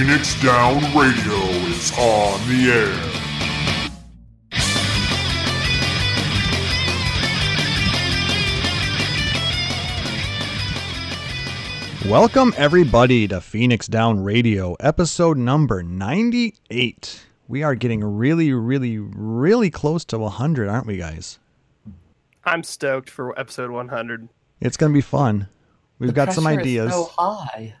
Phoenix Down Radio is on the air. Welcome, everybody, to Phoenix Down Radio, episode number 98. We are getting really, really, really close to 100, aren't we, guys? I'm stoked for episode 100. It's going to be fun. We've got some Pressure is ideas. So high.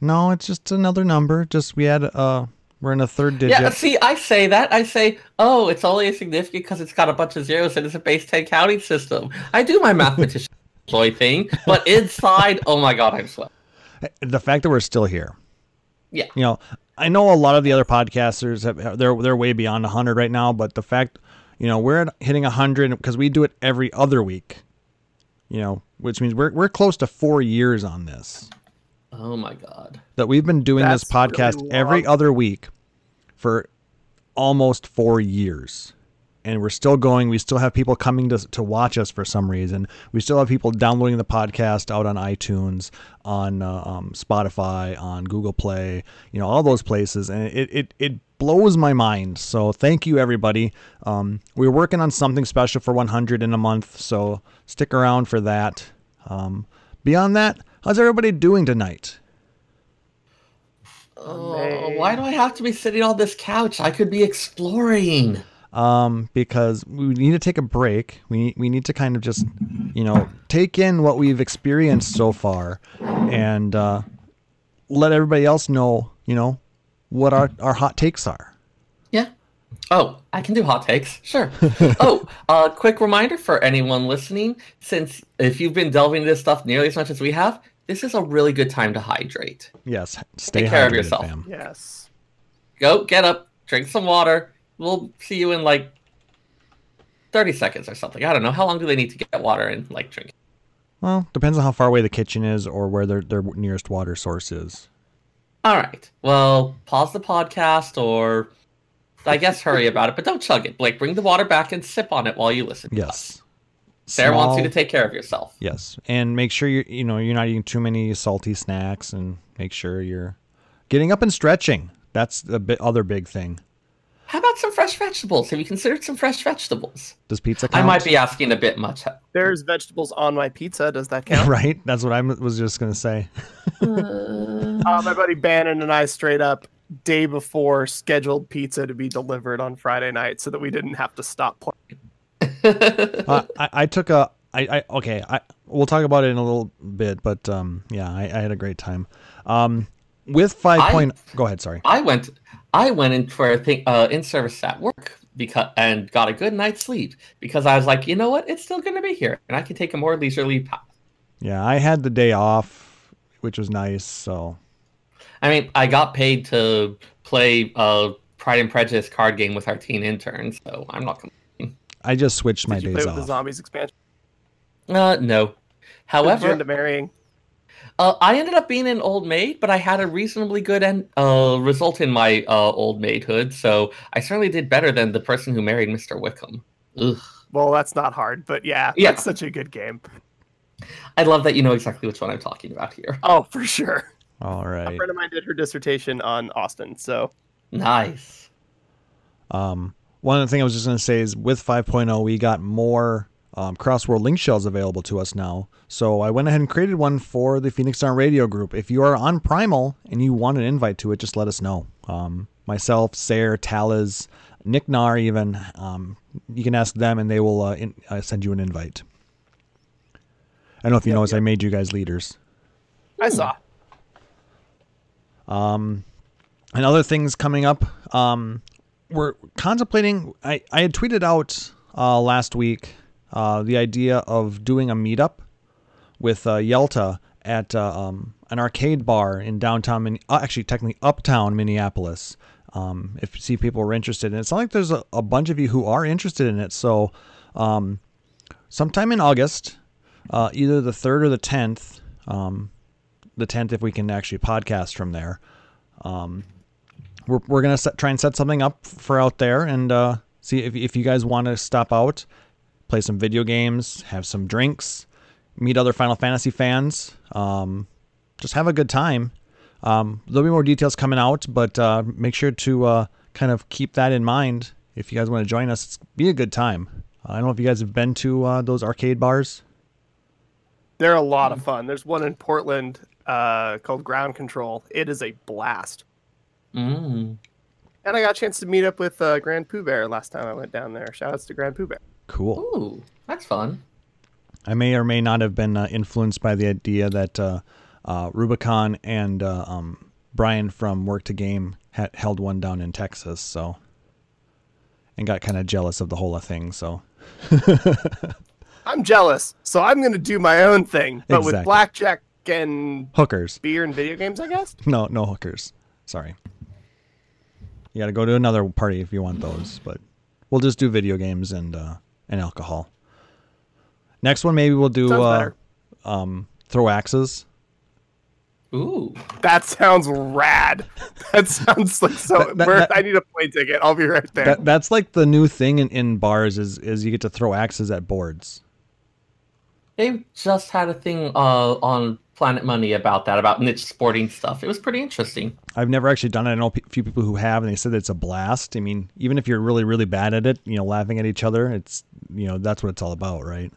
No, it's just another number. Just we had, uh, we're in a third digit. Yeah, see, I say that. I say, oh, it's only a significant because it's got a bunch of zeros and it's a base 10 counting system. I do my mathematician employee thing, but inside, oh my god, I'm sweating. the fact that we're still here. Yeah. You know, I know a lot of the other podcasters have they're they're way beyond 100 right now, but the fact, you know, we're at hitting 100 because we do it every other week. You know, which means we're we're close to 4 years on this. Oh my god. That we've been doing this That's really podcast every other week for almost 4 years. And we're still going. We still have people coming to to watch us for some reason. We still have people downloading the podcast out on iTunes, on uh, um, Spotify, on Google Play. You know all those places, and it it it blows my mind. So thank you everybody. Um, we're working on something special for 100 in a month, so stick around for that. Um, beyond that, how's everybody doing tonight? Oh, why do I have to be sitting on this couch? I could be exploring. um, because we need to take a break. We we need to kind of just, you know, take in what we've experienced so far, and uh, let everybody else know, you know, what our our hot takes are. Yeah. Oh, I can do hot takes. Sure. oh, uh, quick reminder for anyone listening: since if you've been delving into this stuff nearly as much as we have, this is a really good time to hydrate. Yes, stay Take care of yourself. fam. Yes. Go get up, drink some water. We'll see you in like thirty seconds or something. I don't know. How long do they need to get water and like drink? Well, depends on how far away the kitchen is or where their their nearest water source is. All right. Well, pause the podcast or I guess hurry about it, but don't chug it. Blake, bring the water back and sip on it while you listen. to us. Yes. Sarah wants you to take care of yourself. Yes, and make sure you you know you're not eating too many salty snacks, and make sure you're getting up and stretching. That's the bi- other big thing. How about some fresh vegetables? Have you considered some fresh vegetables? Does pizza I might be asking a bit much. There's vegetables on my pizza. Does that count? right. That's what I was just gonna say. uh, my buddy Bannon and I straight up day before scheduled pizza to be delivered on Friday night so that we didn't have to stop playing. Uh, I, I took a. I, I okay. I we'll talk about it in a little bit, but um, yeah, I, I had a great time. Um, with five I- point. Go ahead. Sorry. I went I went in for a thing uh, in service at work because and got a good night's sleep because I was like, you know what, it's still gonna be here and I can take a more leisurely path. Yeah, I had the day off, which was nice. So I mean, I got paid to play a Pride and Prejudice card game with our teen interns, so I'm not complaining. I just switched my Did you days play with the zombies expansion? Uh, no. Did you However, end up marrying? Uh, I ended up being an old maid, but I had a reasonably good en- uh, result in my uh, old maidhood, so I certainly did better than the person who married Mr. Wickham. Ugh. Well, that's not hard, but yeah, Yeah. that's such a good game. I love that you know exactly which one I'm talking about here. Oh, for sure. All right. A friend of mine did her dissertation on Austen, so Nice. Um, one of the things I was just going to say is with 5.0, we got more um, cross-world linkshells available to us now. So I went ahead and created one for the Phoenix Down Radio group. If you are on Primal and you want an invite to it, just let us know. Um, myself, Seyrr, Taliz, Nick Nar, even um, you can ask them and they will uh, in, uh, send you an invite. I don't know if you Yep, noticed, I made you guys leaders. I saw. Um, and other things coming up. Um, we're contemplating. I, I had tweeted out uh, last week uh, the idea of doing a meetup with uh, Yelta at uh, um, an arcade bar in downtown, uh, actually technically uptown Minneapolis. Um, if see people are interested, and it's not like there's a, a bunch of you who are interested in it. So, um, sometime in August, uh, either the third or the tenth, um, the tenth if we can actually podcast from there. Um, we're we're gonna set, try and set something up for out there and uh, see if if you guys want to stop out, play some video games, have some drinks, meet other Final Fantasy fans, um, just have a good time. Um, there'll be more details coming out, but uh, make sure to uh, kind of keep that in mind if you guys want to join us. It's be a good time. I don't know if you guys have been to uh, those arcade bars. They're a lot of fun. There's one in Portland uh, called Ground Control. It is a blast. Mm. And I got a chance to meet up with uh, Grand Pooh Bear last time I went down there. Shoutouts to Grand Pooh Bear. Cool. Ooh, that's fun. I may or may not have been uh, influenced by the idea that uh, uh, Rubicon and uh, um, Brian from Work to Game had held one down in Texas, so and got kind of jealous of the whole thing. So I'm jealous, so I'm going to do my own thing, but with blackjack and hookers, beer and video games, I guess. no, no hookers. Sorry. You got to go to another party if you want those, but we'll just do video games and uh, and alcohol. Next one, maybe we'll do uh, um, throw axes. Ooh. That sounds rad. That sounds like so. That- that- Bert, that- I need a plane ticket. I'll be right there. That, that's like the new thing in, in bars is is you get to throw axes at boards. They just had a thing uh, on Planet Money about that, about niche sporting stuff. It was pretty interesting. I've never actually done it. I know a few people who have, and they said it's a blast. I mean, even if you're really really bad at it, you know, laughing at each other, it's you know that's what it's all about, right?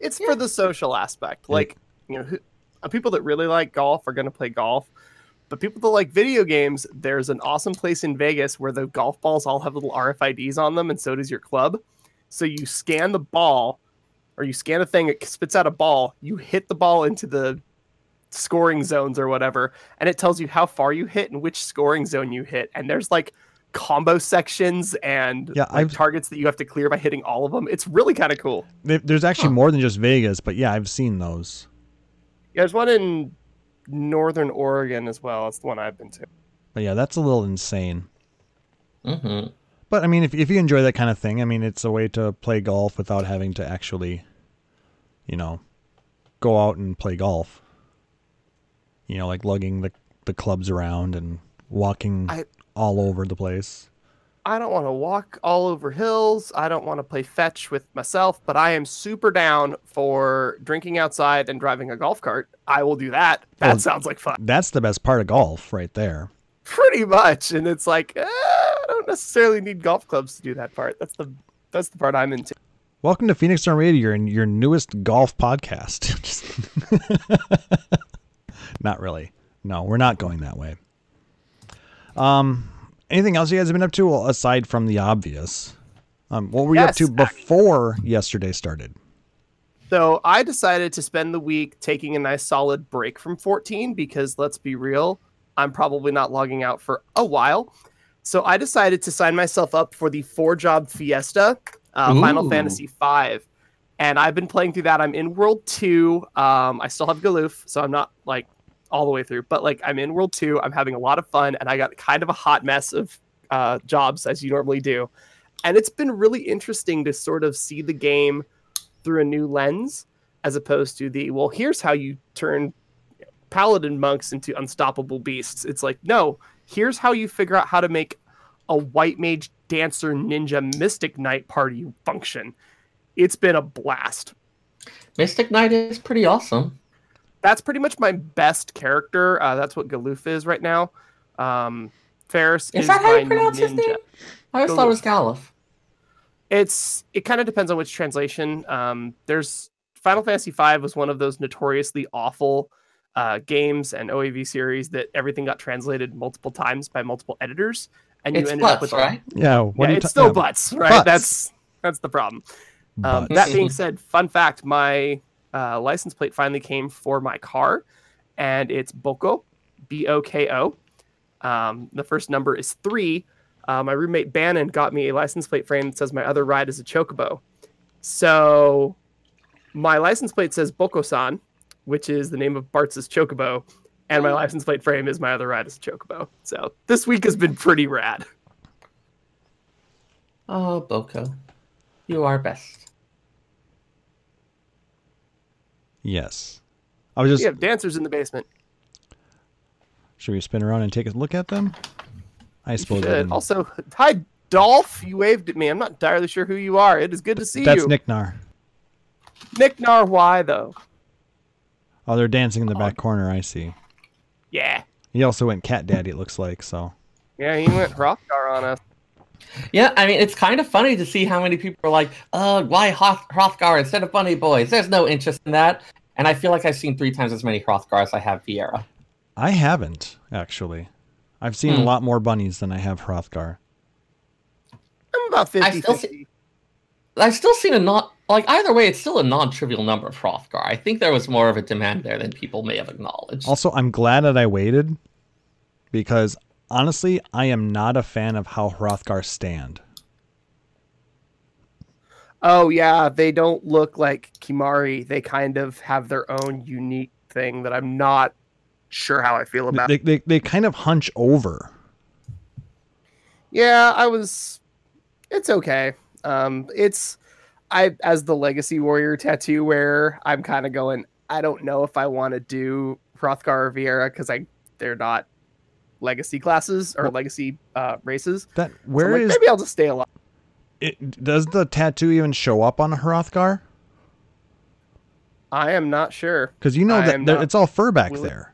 it's for the social aspect. Like, you know, who, uh, people that really like golf are going to play golf. But people that like video games, there's an awesome place in Vegas where the golf balls all have little RFIDs on them, and so does your club. So you scan the ball, or you scan a thing, it spits out a ball. You hit the ball into the scoring zones or whatever, and it tells you how far you hit and which scoring zone you hit. And there's like combo sections and Yeah, like, I've- targets that you have to clear by hitting all of them. It's really kind of cool. There's actually more than just Vegas, but yeah, I've seen those. Yeah, there's one in Northern Oregon as well. That's the one I've been to. But yeah, that's a little insane. hmm But I mean, if if you enjoy that kind of thing, I mean, it's a way to play golf without having to actually, you know, go out and play golf. You know, like lugging the the clubs around and walking I- all over the place. I don't want to walk all over hills. I don't want to play fetch with myself, but I am super down for drinking outside and driving a golf cart. I will do that. That Well- sounds like fun. That's the best part of golf, right there. Pretty much. And it's like, eh, I don't necessarily need golf clubs to do that part. That's the that's the part I'm into. Welcome to Phoenix Storm Radio, your your newest golf podcast. Just- not really. No, we're not going that way. Um, anything else you guys have been up to well, aside from the obvious? Um, what were you up to before yesterday started? So I decided to spend the week taking a nice solid break from 14 because let's be real, I'm probably not logging out for a while. So I decided to sign myself up for the four job fiesta, uh, Final Fantasy V. And I've been playing through that. I'm in World 2. Um, I still have Galoof, so I'm not like all the way through, but like I'm in World 2. I'm having a lot of fun, and I got kind of a hot mess of uh, jobs as you normally do. And it's been really interesting to sort of see the game through a new lens as opposed to the well here's how you turn paladin monks into unstoppable beasts it's like no here's how you figure out how to make a white mage dancer ninja mystic knight party function it's been a blast Mystic Knight is pretty awesome. That's pretty much my best character uh, that's what galoof is right now um Faris Is is, that how you my pronounce his name? I always thought it was Galuf. it's it kind of depends on which translation. Um, there's Final Fantasy V was one of those notoriously awful uh, games and OAV series that everything got translated multiple times by multiple editors, and you It's ended up with right? Yeah, what yeah, it's ta- still yeah, Butz, right? Butz. That's that's the problem. Um, that being said, fun fact: my uh, license plate finally came for my car, and it's Boko, B O K O. Um, the first number is three. Uh, my roommate Bannon got me a license plate frame that says my other ride is a chocobo. So my license plate says Boko-san, which is the name of Bart's chocobo, and my license plate frame is my other ride is a chocobo. So this week has been pretty rad. Oh, Boko. You are best. Yes. I was just. We have dancers in the basement. Should we spin around and take a look at them? I suppose. I Also, hi Dolph. You waved at me. I'm not entirely sure who you are. It is good to see That's you. Nick Nar. Nick Nar. Why though? Oh, they're dancing in the back corner. I see. Yeah. He also went cat daddy. It looks like so. Yeah, he went Hrothgar on us. Yeah, I mean, it's kind of funny to see how many people are like, uh, why Hoth- Hrothgar instead of Bunny Boys? There's no interest in that. And I feel like I've seen three times as many Hrothgar as I have Viera. I haven't actually. I've seen a Hmm. lot more bunnies than I have Hrothgar. I'm about 50 I still see- I've still seen a not like either way, it's still a non-trivial number of Hrothgar. I think there was more of a demand there than people may have acknowledged. Also, I'm glad that I waited because honestly, I am not a fan of how Hrothgar stand. Oh yeah, they don't look like Kimahri. They kind of have their own unique thing that I'm not sure how I feel about. They, they, they kind of hunch over. Yeah, I was. It's okay. Um, it's I as the Legacy Warrior tattoo wearer, I'm kind of going. I don't know if I want to do Hrothgar or Viera because I they're not legacy classes or Well- legacy uh, races. That So where like, is maybe I'll just stay alive. it? Does the tattoo even show up on a Hrothgar? I am not sure. Because you know I that there- it's all fur back willing- there.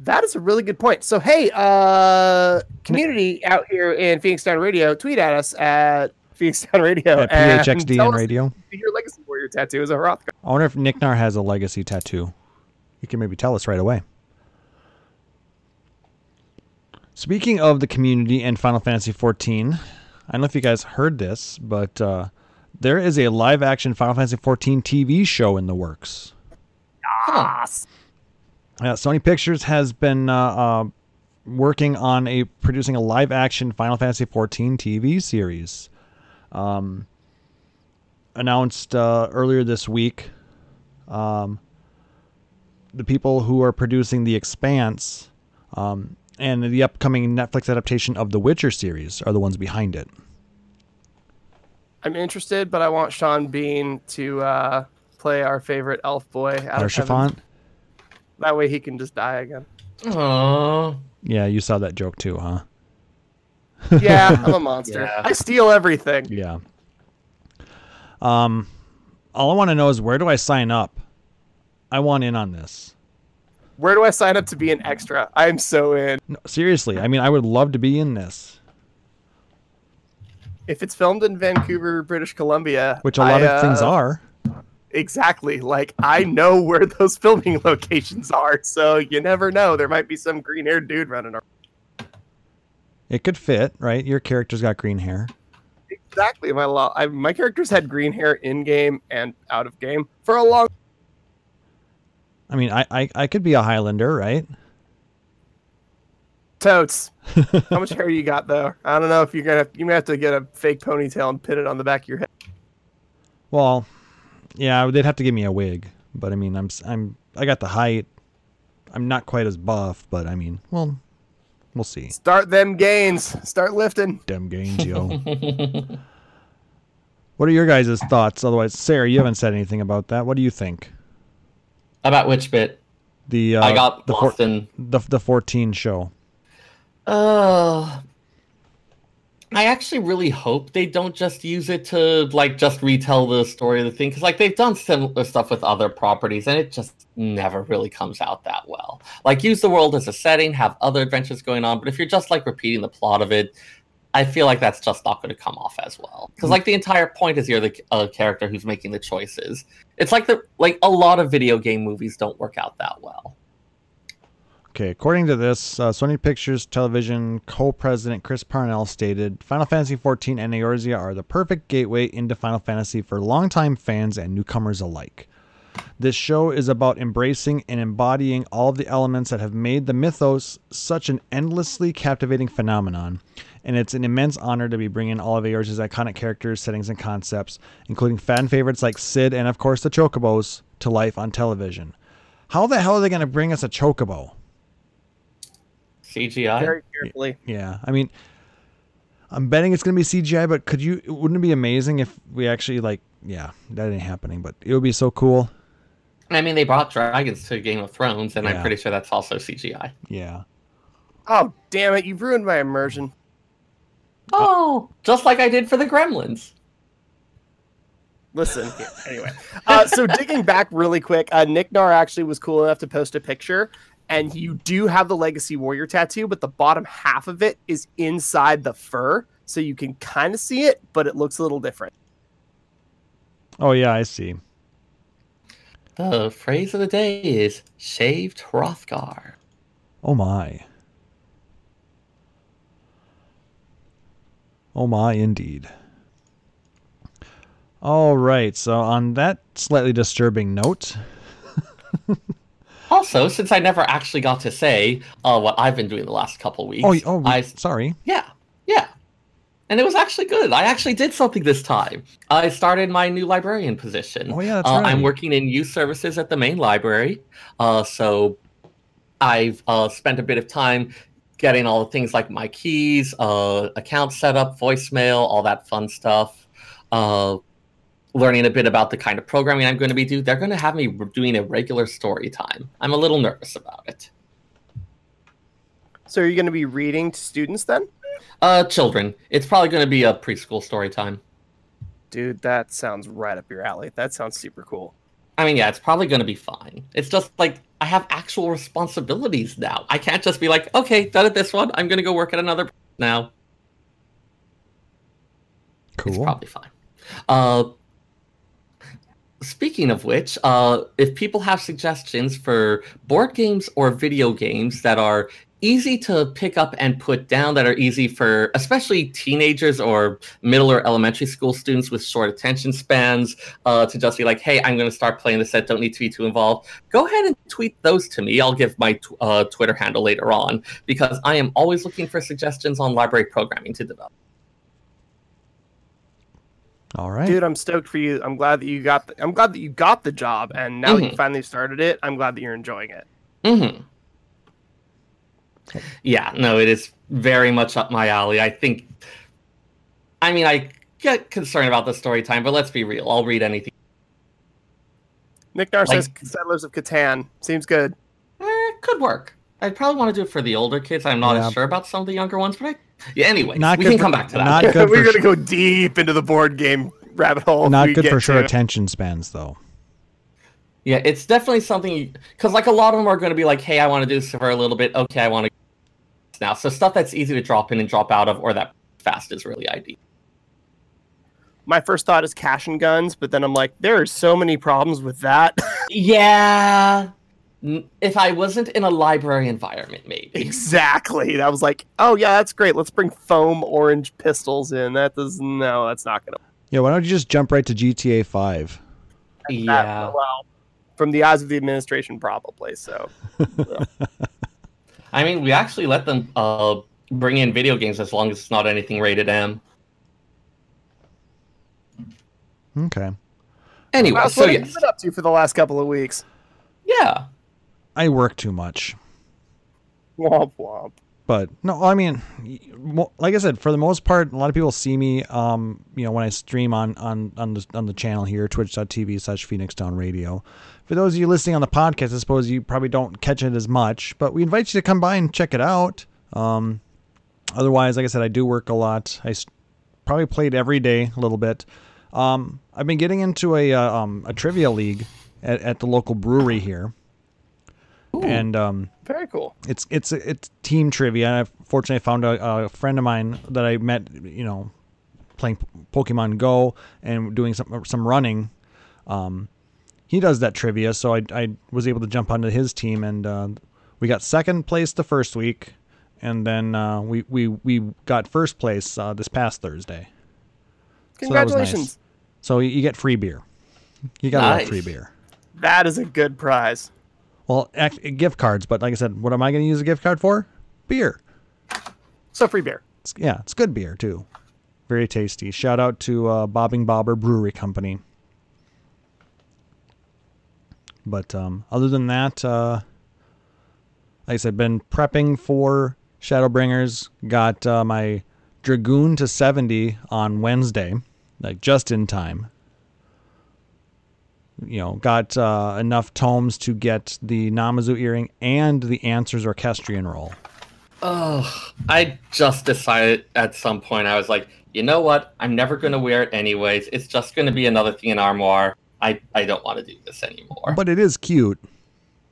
That is a really good point. So hey, uh, community out here in Phoenix Down Radio, tweet at us at Phoenix Down Radio At and PHXD and radio. your Legacy Warrior tattoo is a Hrothgar. I wonder if Nicknar has a legacy tattoo. You can maybe tell us right away. Speaking of the community and Final Fantasy XIV, I don't know if you guys heard this, but uh, there is a live action Final Fantasy XIV TV show in the works. Yes. Uh, Sony Pictures has been uh, uh, working on a producing a live action Final Fantasy XIV TV series. Um, announced uh, earlier this week. Um, the people who are producing The Expanse um, and the upcoming Netflix adaptation of the Witcher series are the ones behind it. I'm interested, but I want Sean Bean to uh, play our favorite elf boy out of heaven. Haurchefant? That way he can just die again. Aww. Yeah, you saw that joke too, huh? Yeah, I'm a monster. Yeah. I steal everything. Yeah. Um, all I want to know is where do I sign up? I want in on this. Where do I sign up to be an extra? I'm so in. No, seriously, I mean, I would love to be in this, If it's filmed in Vancouver, British Columbia, which a lot I, of things uh, are. Exactly. Like I know where those filming locations are, so you never know. There might be some green-haired dude running around. It could fit, right? Your character's got green hair. Exactly. My lo- I, my characters had green hair in game and out of game for a long. I mean, I, I, I could be a Highlander, right? Totes. How much hair you got though? I don't know if you're gonna. You're gonna have to get a fake ponytail and pin it on the back of your head. Well, yeah, they'd have to give me a wig, but I mean, I'm s- I'm I got the height. I'm not quite as buff, but I mean, well, we'll see. Start them gains. Start lifting. Dem gains, yo. what are your guys' thoughts? Otherwise, Sarah, you haven't said anything about that. What do you think? About which bit? The uh, I got the lost four, in. the the 14 show. Uh, I actually really hope they don't just use it to like just retell the story of the thing because like they've done similar stuff with other properties and it just never really comes out that well. Like use the world as a setting, have other adventures going on, but if you're just like repeating the plot of it, I feel like that's just not going to come off as well. Because like the entire point is you're the uh, character who's making the choices. It's like the like a lot of video game movies don't work out that well. Okay, according to this, uh, Sony Pictures Television co-president Chris Parnell stated, "Final Fantasy XIV and Eorzea are the perfect gateway into Final Fantasy for longtime fans and newcomers alike. This show is about embracing and embodying all of the elements that have made the mythos such an endlessly captivating phenomenon, and it's an immense honor to be bringing all of Eorzea's iconic characters, settings, and concepts, including fan favorites like Sid and, of course, the Chocobos, to life on television. How the hell are they going to bring us a Chocobo?" CGI. Very carefully. Yeah, I mean, I'm betting it's gonna be CGI, but could you? Wouldn't it be amazing if we actually like? Yeah, that ain't happening, but it would be so cool. I mean, they brought dragons to Game of Thrones, and Yeah. I'm pretty sure that's also CGI. Yeah, Oh damn it! You've ruined my immersion. Oh, just like I did for the Gremlins. Listen, anyway. Uh, so digging back really quick, uh, Nick Nar actually was cool enough to post a picture, and you do have the Legacy Warrior tattoo, but the bottom half of it is inside the fur, so you can kind of see it, but it looks a little different. Oh yeah, I see. The phrase of the day is shaved Hrothgar. Oh my. Oh my, indeed. All right. So on that slightly disturbing note, Also, since I never actually got to say uh, what I've been doing the last couple weeks, oh, oh, I sorry. Yeah, yeah. And it was actually good. I actually did something this time. I started my new librarian position. Oh, yeah, that's uh, I'm working in youth services at the main library. Uh, so I've uh, spent a bit of time getting all the things like my keys, uh, account setup, voicemail, all that fun stuff. Uh, learning a bit about the kind of programming I'm going to be doing. They're going to have me doing a regular story time. I'm a little nervous about it. So are you going to be reading to students then? Uh, children. It's probably going to be a preschool story time. Dude, that sounds right up your alley. That sounds super cool. I mean, yeah, it's probably going to be fine. It's just like I have actual responsibilities now. I can't just be like, okay, done at this one. I'm going to go work at another now. Cool. It's probably fine. Uh, speaking of which, uh, if people have suggestions for board games or video games that are easy to pick up and put down, that are easy for especially teenagers or middle or elementary school students with short attention spans, uh, to just be like, hey, I'm going to start playing this set, don't need to be too involved, go ahead and tweet those to me. I'll give my tw- uh, Twitter handle later on because I am always looking for suggestions on library programming to develop. All right. Dude, I'm stoked for you. I'm glad that you got the, I'm glad that you got the job and now that you Mhm. finally started it, I'm glad that you're enjoying it. hmm Yeah, no, it is very much up my alley. I think. I mean, I get concerned about the story time, but let's be real. I'll read anything. Nick Nar says Like- Settlers of Catan. Seems good. Eh, could work. I'd probably want to do it for the older kids. I'm not Yeah. as sure about some of the younger ones, but I, yeah. Anyway, Not we can for- come back to that. not good We're gonna go deep into the board game rabbit hole. Not good get for sure to- attention spans though. Yeah, it's definitely something because like a lot of them are going to be like, "Hey, I want to do this for a little bit." Okay, I want to now. So stuff that's easy to drop in and drop out of, or that fast is really ideal. My first thought is cash and guns, but then I'm like, there are so many problems with that. Yeah. If I wasn't in a library environment, maybe. exactly. And I was like, oh yeah, that's great. Let's bring foam orange pistols in. That does no, that's not gonna. Yeah. Why don't you just jump right to GTA Five? Yeah. That, well, from the eyes of the administration, probably. So I mean, we actually let them uh, bring in video games as long as it's not anything rated M. Okay. Anyway, Wow, so what have you been up to for the last couple of weeks? Yeah. I work too much. Womp womp. But no, I mean, like I said, for the most part, a lot of people see me, um, you know, when I stream on on on the on the channel here, twitch.tv slash Phoenix Down Radio. For those of you listening on the podcast, I suppose you probably don't catch it as much, but we invite you to come by and check it out. Um, otherwise, like I said, I do work a lot. I probably played every day a little bit. Um, I've been getting into a uh, um, a trivia league at, at the local brewery here, and um, Very cool. it's it's it's team trivia. And I fortunately found a, a friend of mine that I met, you know, playing Pokemon Go and doing some some running. Um, he does that trivia, so I I was able to jump onto his team, and uh, we got second place the first week, and then uh, we we we got first place uh, this past Thursday. So nice. Congratulations. So you, you get free beer. You got a Nice. little free beer. That is a good prize. Well, gift cards, but like I said, what am I going to use a gift card for? Beer. So free beer. It's, yeah, it's good beer too. Very tasty. Shout out to uh, Bobbing Bobber Brewery Company. But um, other than that, uh, like I said, been prepping for Shadowbringers. Got uh, my Dragoon to 70 on Wednesday, like just in time. You know, got uh, enough tomes to get the Namazu earring and the Answers Orchestrion roll. Oh, I just decided at some point I was like, you know what? I'm never going to wear it anyways. It's just going to be another thing in Armoire. I, I don't want to do this anymore. But it is cute.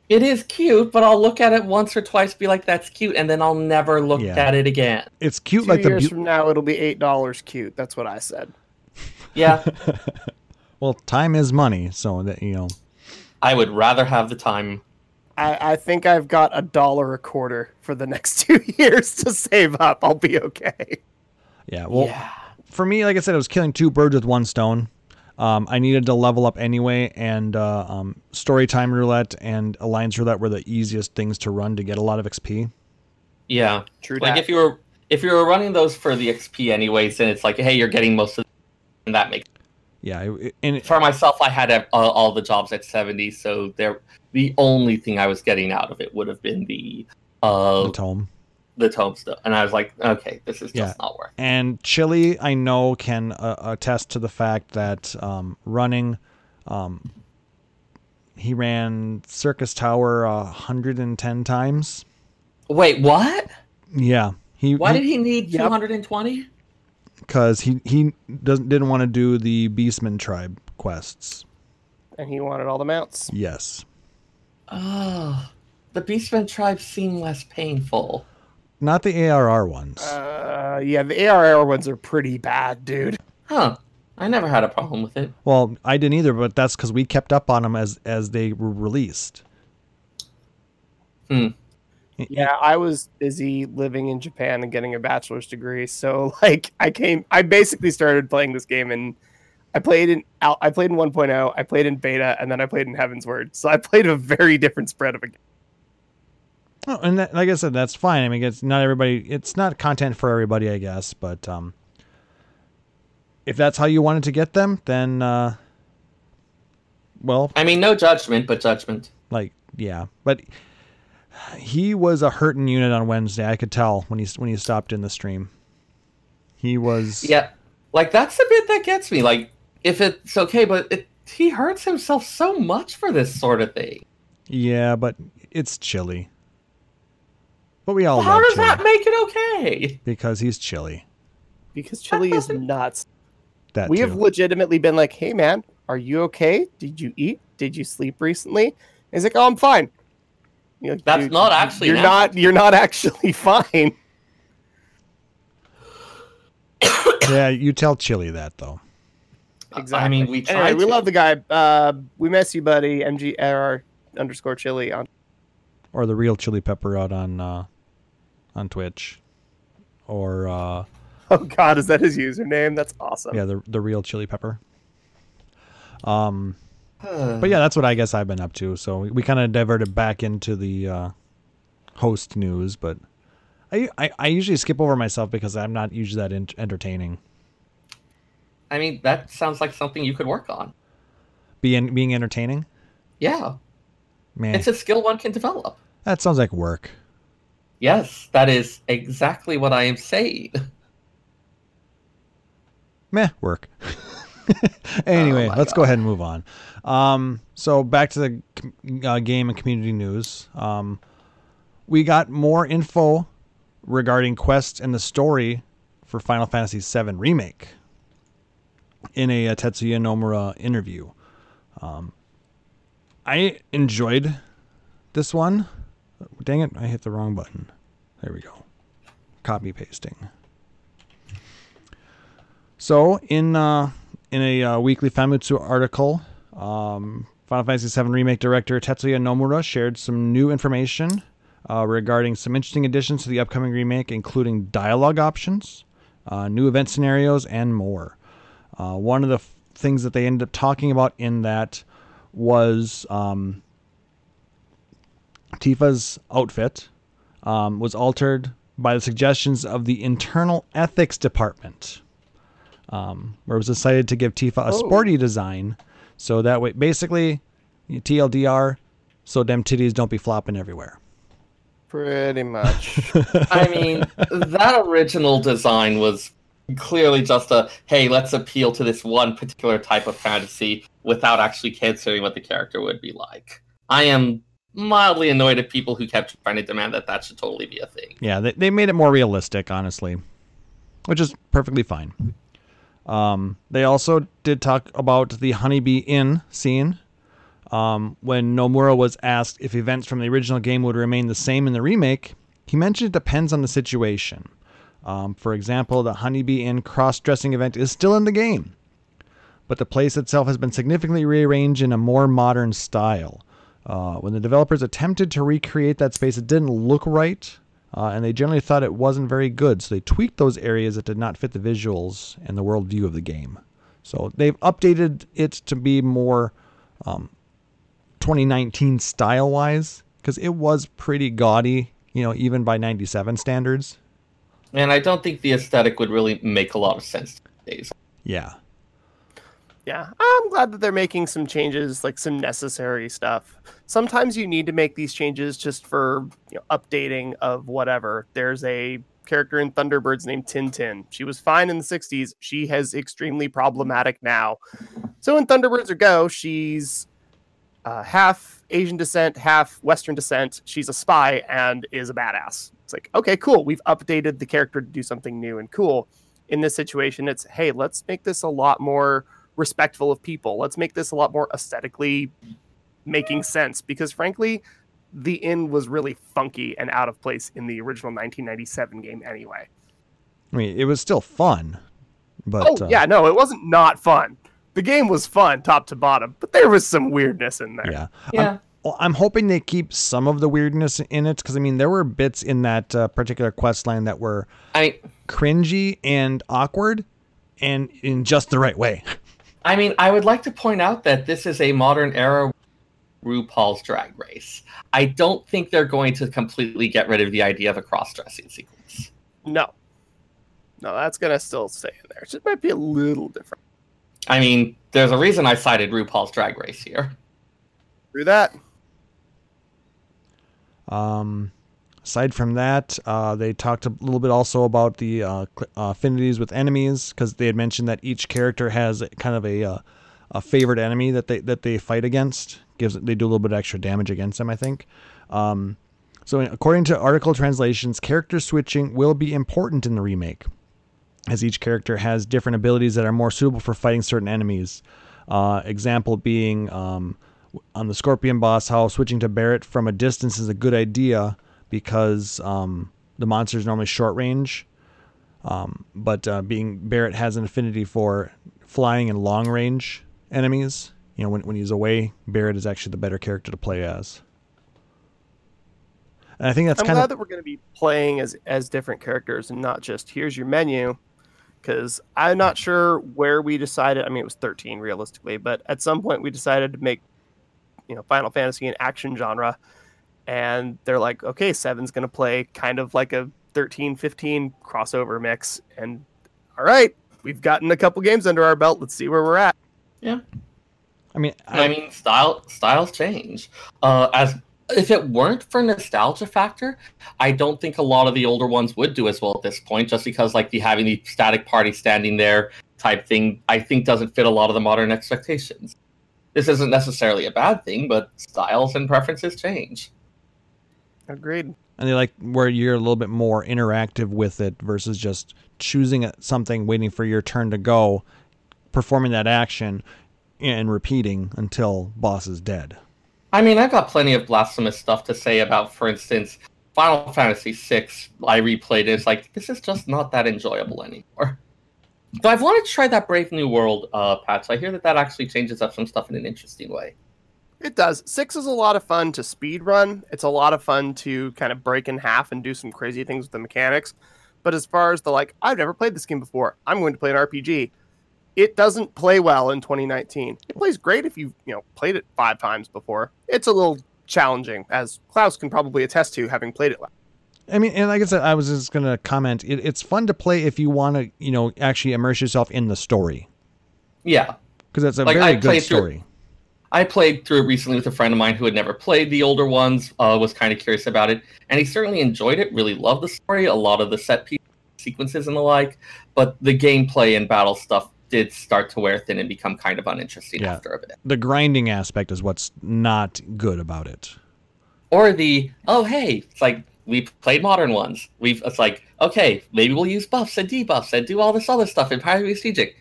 It is cute, but I'll look at it once or twice, be like, "That's cute," and then I'll never look Yeah. at it again. It's cute Two like the years bu- from now, it'll be eight dollars cute. That's what I said. Yeah, well, time is money, so that you know. I would rather have the time. I, I think I've got a dollar a quarter for the next two years to save up. I'll be okay. Yeah. Well, yeah. for me, like I said, it was killing two birds with one stone. Um, I needed to level up anyway, and uh, um, Storytime Roulette and Alliance Roulette were the easiest things to run to get a lot of XP. Yeah. True Like dat. if you were if you were running those for the XP anyways, then it's like, hey, you're getting most of, and that makes. Yeah, and it- For myself, I had uh, all the jobs at seventy, so there the only thing I was getting out of it would have been the uh the tome. The tome stuff, and I was like, okay, this is just Yeah. not worth. And Chili, I know, can uh, attest to the fact that um, running, um, he ran Circus Tower a 110 times. Wait, what? Yeah, he Why did he need two hundred and twenty? because he he doesn't didn't want to do the Beastman tribe quests. and he wanted all the mounts. Yes, Oh, the Beastman tribes seem less painful. Not the ARR ones. Uh, yeah, the ARR ones are pretty bad, dude. Huh. I never had a problem with it. well, I didn't either, but that's because we kept up on them as as they were released. Hmm. Yeah, I was busy living in Japan and getting a bachelor's degree, so like I came, I basically started playing this game and I played in I played in 1.0, I played in beta, and then I played in Heavensward. So I played a very different spread of a game. Oh, and that, like I said, that's fine. I mean, it's not everybody. It's not content for everybody, I guess. But um, if that's how you wanted to get them, then uh, well, I mean, no judgment, but judgment. like yeah. But he was a hurting unit on Wednesday. I could tell when he when he stopped in the stream. He was Yeah, like that's the bit that gets me. Like, if it's okay, but it, he hurts himself so much for this sort of thing. yeah, but it's chilly. But we all How love does chili that make it okay? because he's chilly. Because Chili is nuts. That we too. have legitimately been like, "Hey, man, are you okay? Did you eat? Did you sleep recently?" And he's like, "Oh, I'm fine." You're like, That's not actually You're an not. You're not actually fine. yeah, you tell Chili that though. Exactly. I mean, we tried. Anyway, we love the guy. Uh, we miss you, buddy. MGR underscore Chili on. or the real chili pepper out on uh, on Twitch, or uh, Oh God, is that his username? That's awesome. yeah, the the real chili pepper. Um, but yeah, that's what I guess I've been up to. So we, we kind of diverted back into the uh, host news, but I, I I usually skip over myself because I'm not usually that ent- entertaining. I mean, that sounds like something you could work on. Being being entertaining, Yeah, man, it's a skill one can develop. that sounds like work. Yes, that is exactly what I am saying. meh work. Anyway Oh let's go ahead and move on. Um, so back to the uh, game and community news. Um, we got more info regarding quests and the story for final fantasy VII remake in a, uh tetsuya nomura interview. Um, i enjoyed this one. Dang it i hit the wrong button there we go copy pasting so in uh, in a uh, weekly Famitsu article, um, Final Fantasy VII Remake director Tetsuya Nomura shared some new information uh, regarding some interesting additions to the upcoming remake, including dialogue options, uh, new event scenarios, and more. Uh, one of the f- things that they ended up talking about in that was um, Tifa's outfit um, was altered by the suggestions of the internal ethics department um, where it was decided to give Tifa a Oh. sporty design, so that way, basically, TLDR, so them titties don't be flopping everywhere. Pretty much. I mean, that original design was clearly just a hey, let's appeal to this one particular type of fantasy without actually considering what the character would be like. I am mildly annoyed at people who kept trying to demand that that should totally be a thing. Yeah, they, they made it more realistic, honestly, which is perfectly fine. Um, they also did talk about the Honeybee Inn scene, Um, when Nomura was asked if events from the original game would remain the same in the remake, he mentioned it depends on the situation. Um, for example, the Honeybee Inn cross dressing event is still in the game, but the place itself has been significantly rearranged in a more modern style. Uh, when the developers attempted to recreate that space, it didn't look right, uh, and they generally thought it wasn't very good, so they tweaked those areas that did not fit the visuals and the worldview of the game. So they've updated it to be more um, 2019 style wise, because it was pretty gaudy, you know, even by 97 standards. And I don't think the aesthetic would really make a lot of sense these days. Yeah. Yeah, I'm glad that they're making some changes, like some necessary stuff. Sometimes you need to make these changes just for you know, updating of whatever. There's a character in Thunderbirds named Tintin. She was fine in the 60s. She has extremely problematic now. So in Thunderbirds Are Go, she's uh, half Asian descent, half Western descent. She's a spy and is a badass. It's like, okay, cool. We've updated the character to do something new and cool. In this situation, it's, hey, let's make this a lot more respectful of people. Let's make this a lot more aesthetically making sense because frankly, the inn was really funky and out of place in the original 1997 game anyway. I mean, it was still fun, but oh, uh, yeah, no, it wasn't not fun. The game was fun top to bottom, but there was some weirdness in there. yeah. Yeah. I'm, well, I'm hoping they keep some of the weirdness in it because I mean, there were bits in that uh, particular quest line that were I cringy and awkward, and in just the right way. I mean, I would like to point out that this is a modern era RuPaul's Drag Race. I don't think they're going to completely get rid of the idea of a cross-dressing sequence. No. No, that's going to still stay in there. It just might be a little different. I mean, there's a reason I cited RuPaul's Drag Race here. Through that. Um, aside from that, uh, they talked a little bit also about the uh, uh, affinities with enemies because they had mentioned that each character has kind of a uh, a favorite enemy that they that they fight against. Gives they do a little bit extra damage against them, I think. Um, so, according to article translations, character switching will be important in the remake, as each character has different abilities that are more suitable for fighting certain enemies. Uh, example being um, on the Scorpion boss, how switching to Barrett from a distance is a good idea because um, the monster is normally short range. Um, but uh, being Barrett has an affinity for flying and long range enemies. You know, when, when he's away, Barrett is actually the better character to play as. And I think that's kind of. I'm kind glad of that we're going to be playing as as different characters and not just here's your menu. Because I'm not sure where we decided. I mean, it was 13 realistically, but at some point we decided to make, you know, Final Fantasy an action genre, and they're like, okay, Seven's going to play kind of like a 13, 15 crossover mix, and all right, we've gotten a couple games under our belt. Let's see where we're at. Yeah. I mean, I mean, style styles change. Uh, as if it weren't for nostalgia factor, I don't think a lot of the older ones would do as well at this point. Just because like the having the static party standing there type thing, I think doesn't fit a lot of the modern expectations. This isn't necessarily a bad thing, but styles and preferences change. Agreed. and they like where you're a little bit more interactive with it versus just choosing something, waiting for your turn to go, performing that action, and repeating until boss is dead. I mean, I've got plenty of blasphemous stuff to say about, for instance, Final Fantasy VI. I replayed it. It's like this is just not that enjoyable anymore. So I've wanted to try that Brave New World uh, patch. I hear that that actually changes up some stuff in an interesting way. It does. Six is a lot of fun to speed run. It's a lot of fun to kind of break in half and do some crazy things with the mechanics. But as far as the like, I've never played this game before. I'm going to play an RPG. It doesn't play well in 2019. It plays great if you've you know played it five times before. It's a little challenging, as Klauss can probably attest to, having played it. Last. I mean, and like I said, I was just gonna comment. It, it's fun to play if you want to, you know, actually immerse yourself in the story Yeah, because that's a Like, very I good played through- story. I played through it recently with a friend of mine who had never played the older ones. Uh, was kind of curious about it, and he certainly enjoyed it. Really loved the story, a lot of the set piece sequences and the like. But the gameplay and battle stuff did start to wear thin and become kind of uninteresting Yeah. after a bit. The grinding aspect is what's not good about it. or the oh hey it's like we played modern ones we've it's like okay maybe we'll use buffs and debuffs and do all this other stuff in Pyro Strategic.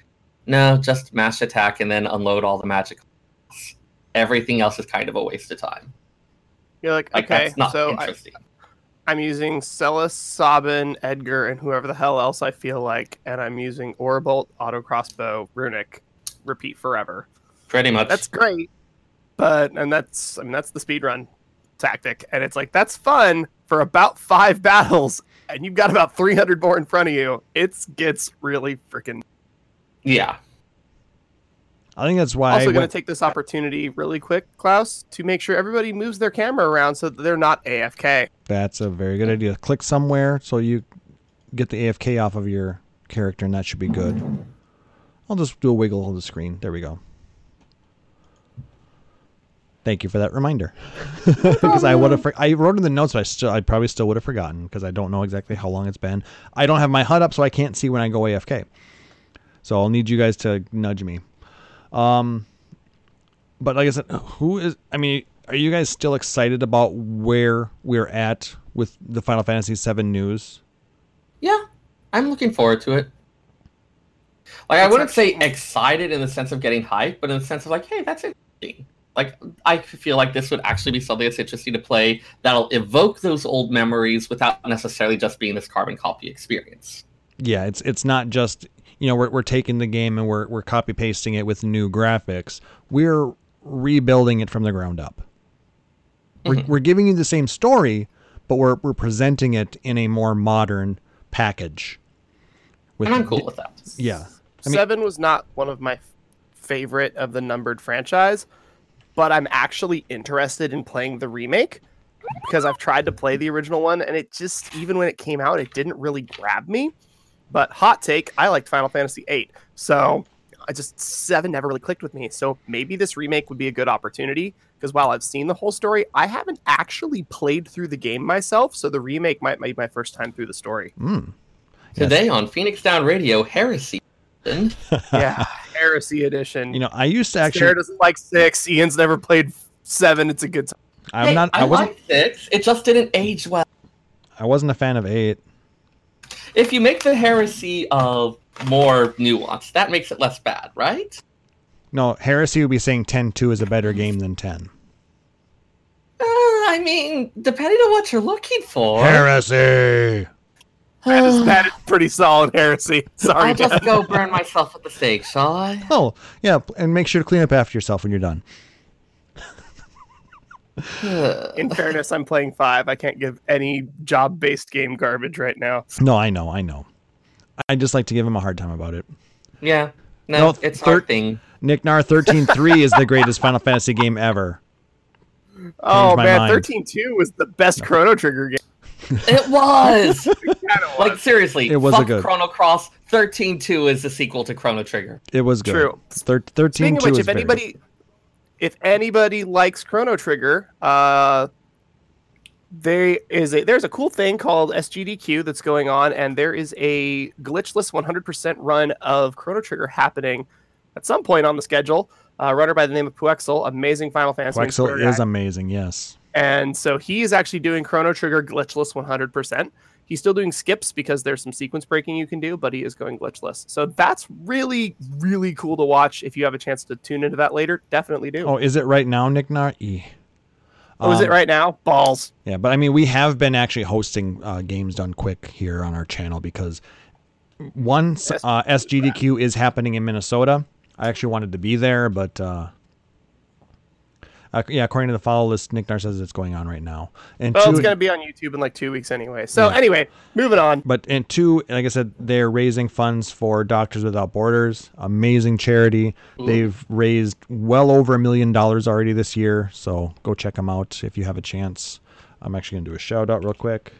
no just mash attack and then unload all the magic everything else is kind of a waste of time. You're like, Like okay, so I, interesting. I'm using Celes, Sabin, Edgar, and whoever the hell else I feel like, and I'm using Aura Bolt, Auto Crossbow, Runic, repeat forever. Pretty much. That's great, but and that's I mean that's the speed run tactic, and it's like that's fun for about five battles, and you've got about 300 more in front of you. It gets really freaking. yeah. I think that's why Also, going to take this opportunity really quick, Klauss, to make sure everybody moves their camera around so that they're not AFK. that's a very good idea. Click somewhere so you get the AFK off of your character, and that should be good. I'll just do a wiggle of the screen. There we go. Thank you for that reminder. because I would have, for- I wrote in the notes, but I still, I probably still would have forgotten because I don't know exactly how long it's been. I don't have my HUD up, so I can't see when I go AFK. So I'll need you guys to nudge me. Um, but like I said, who is? I mean, are you guys still excited about where we're at with the Final Fantasy VII news? Yeah. I'm looking forward to it. Like I wouldn't say excited in the sense of getting hyped, but in the sense of like, hey, that's interesting. Like I feel like this would actually be something that's interesting to play that'll evoke those old memories without necessarily just being this carbon copy experience. Yeah, it's it's not just you know we're we're taking the game and we're we're copy pasting it with new graphics. We're rebuilding it from the ground up. We're Mhm. we're giving you the same story, but we're we're presenting it in a more modern package. With And I'm cool with that. Yeah. I mean- Seven was not one of my favorite of the numbered franchise, but I'm actually interested in playing the remake because I've tried to play the original one and it just even when it came out, it didn't really grab me. But hot take, I liked Final Fantasy VIII, so I just seven never really clicked with me. So maybe this remake would be a good opportunity because while I've seen the whole story, I haven't actually played through the game myself. So the remake might be my first time through the story. Mm. Today on Phoenix Down Radio, Heresy. Yeah, Heresy Edition. You know, I used to actually. Sarah actually. doesn't like six. Ian's never played seven. It's a good time. I'm Hey, not. I, I wasn't. like six. It just didn't age well. I wasn't a fan of eight. If you make the heresy of more nuanced, that makes it less bad, right? No, Heresy would be saying 10-2 is a better game than 10. Uh, I mean, depending on what you're looking for. Heresy. That is, that is pretty solid heresy. Sorry, I'll just go burn myself at the stake, shall I? Oh, yeah, and make sure to clean up after yourself when you're done. In fairness, I'm playing five. I can't give any job-based game garbage right now. No, I know, I know. I just like to give him a hard time about it. yeah. No, No, it's thir- our thing. Nick Nar 13-3 is the greatest Final Fantasy game ever. Oh man, mind. thirteen two was the best Chrono Trigger game. It was! Kinda like, seriously, It was a good- Chrono Cross. 13.2 is the sequel to Chrono Trigger. It was good. True. Thir- 13-2 Speaking of which, is if very anybody, if anybody likes Chrono Trigger, uh, there is a there's a cool thing called SGDQ that's going on, and there is a glitchless 100% run of Chrono Trigger happening at some point on the schedule. A runner by the name of Puwexil, amazing Final Fantasy. Square is guy. amazing, yes. And so he is actually doing Chrono Trigger glitchless 100%. He's still doing skips because there's some sequence breaking you can do, but he is going glitchless. So that's really, really cool to watch. If you have a chance to tune into that later, definitely do. Oh, is it right now, Nick Nar? E. Oh, is it Um, right now? Balls. Yeah, but I mean, we have been actually hosting uh, games done quick here on our channel because one Yes. uh, SGDQ is happening in Minnesota. I actually wanted to be there, but uh, uh, yeah, according to the follow list, Nick Nar says it's going on right now. And Well, two, it's going to be on YouTube in like two weeks anyway. So, Yeah. anyway, moving on. but and two, like I said, they're raising funds for Doctors Without Borders, amazing charity. They've raised well over a million dollars already this year, so go check them out if you have a chance. I'm actually gonna do a shout out real quick.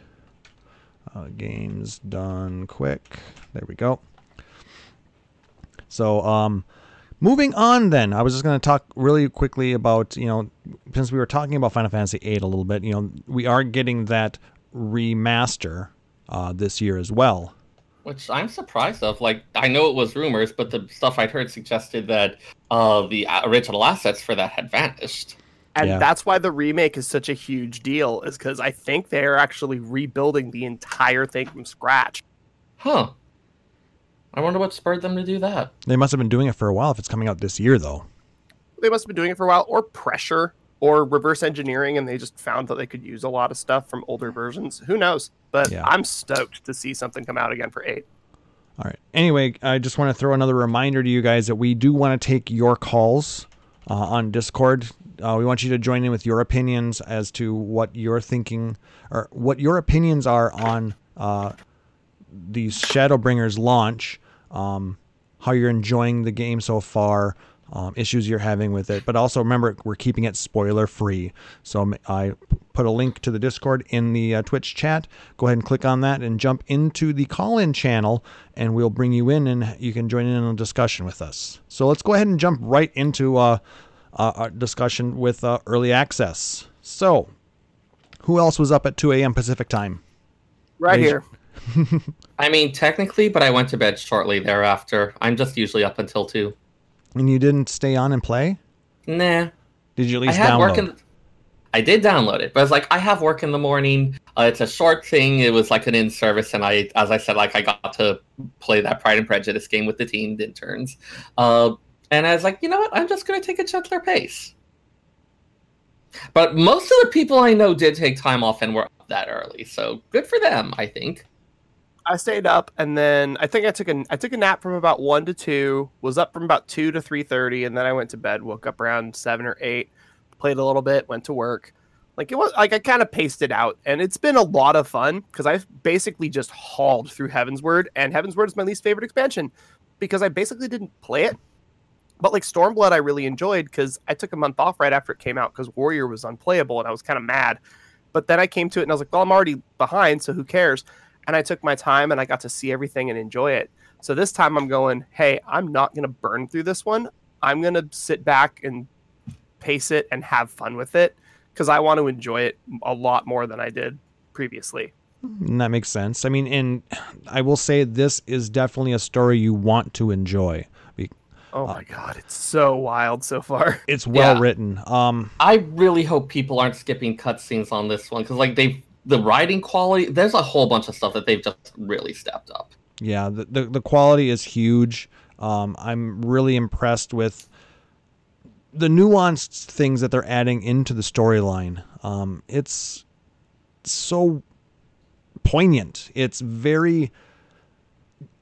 Uh, games done quick. There we go. So, um, moving on then, I was just going to talk really quickly about, you know, since we were talking about Final Fantasy VIII a little bit, you know, we are getting that remaster uh, this year as well. Which I'm surprised of. Like, I know it was rumors, but the stuff I'd heard suggested that uh, the uh, original assets for that had vanished. And Yeah. that's why the remake is such a huge deal, is because I think they're actually rebuilding the entire thing from scratch. Huh. I wonder what spurred them to do that. They must have been doing it for a while if it's coming out this year, though. they must have been doing it for a while, or pressure, or reverse engineering, and they just found that they could use a lot of stuff from older versions. Who knows? But Yeah. I'm stoked to see something come out again for eight. All right. Anyway, I just want to throw another reminder to you guys that we do want to take your calls uh, on Discord. Uh, we want you to join in with your opinions as to what you're thinking or what your opinions are on uh, the Shadowbringers launch, um, how you're enjoying the game so far, um, issues you're having with it. But also remember, we're keeping it spoiler free. So I put a link to the Discord in the uh, Twitch chat. Go ahead and click on that and jump into the call in channel, and we'll bring you in and you can join in on a discussion with us. So let's go ahead and jump right into uh, uh, our discussion with uh, early access. So, who else was up at 2 a.m. Pacific time? Right here. I mean, technically, but I went to bed shortly thereafter. I'm just usually up until two. And you didn't stay on and play? Nah, Did you at I least had download? work in. I did download it, but I was like I have work in the morning. Uh, it's a short thing. It was like an in service, and I, as I said, like I got to play that Pride and Prejudice game with the team interns. Uh, and I was like, you know what? I'm just going to take a gentler pace. But most of the people I know did take time off and were up that early, so good for them. I think. I stayed up, and then I think I took a I took a nap from about one to two. Was up from about two to three thirty, and then I went to bed. Woke up around seven or eight. Played a little bit. Went to work. Like it was like I kind of paced it out, and it's been a lot of fun because I've basically just hauled through Heavensward, and Heavensward is my least favorite expansion because I basically didn't play it. But like Stormblood, I really enjoyed because I took a month off right after it came out because Warrior was unplayable, and I was kind of mad. But then I came to it and I was like, well, I'm already behind, so who cares? And I took my time and I got to see everything and enjoy it. So this time I'm going, hey, I'm not going to burn through this one. I'm going to sit back and pace it and have fun with it because I want to enjoy it a lot more than I did previously. And that makes sense. I mean, and I will say this is definitely a story you want to enjoy. Oh my god, it's so wild so far. It's well Yeah. written. Um, I really hope people aren't skipping cutscenes on this one because, like, they the writing quality. There's a whole bunch of stuff that they've just really stepped up. yeah, the, the the quality is huge. Um, I'm really impressed with the nuanced things that they're adding into the storyline. Um, it's so poignant. It's very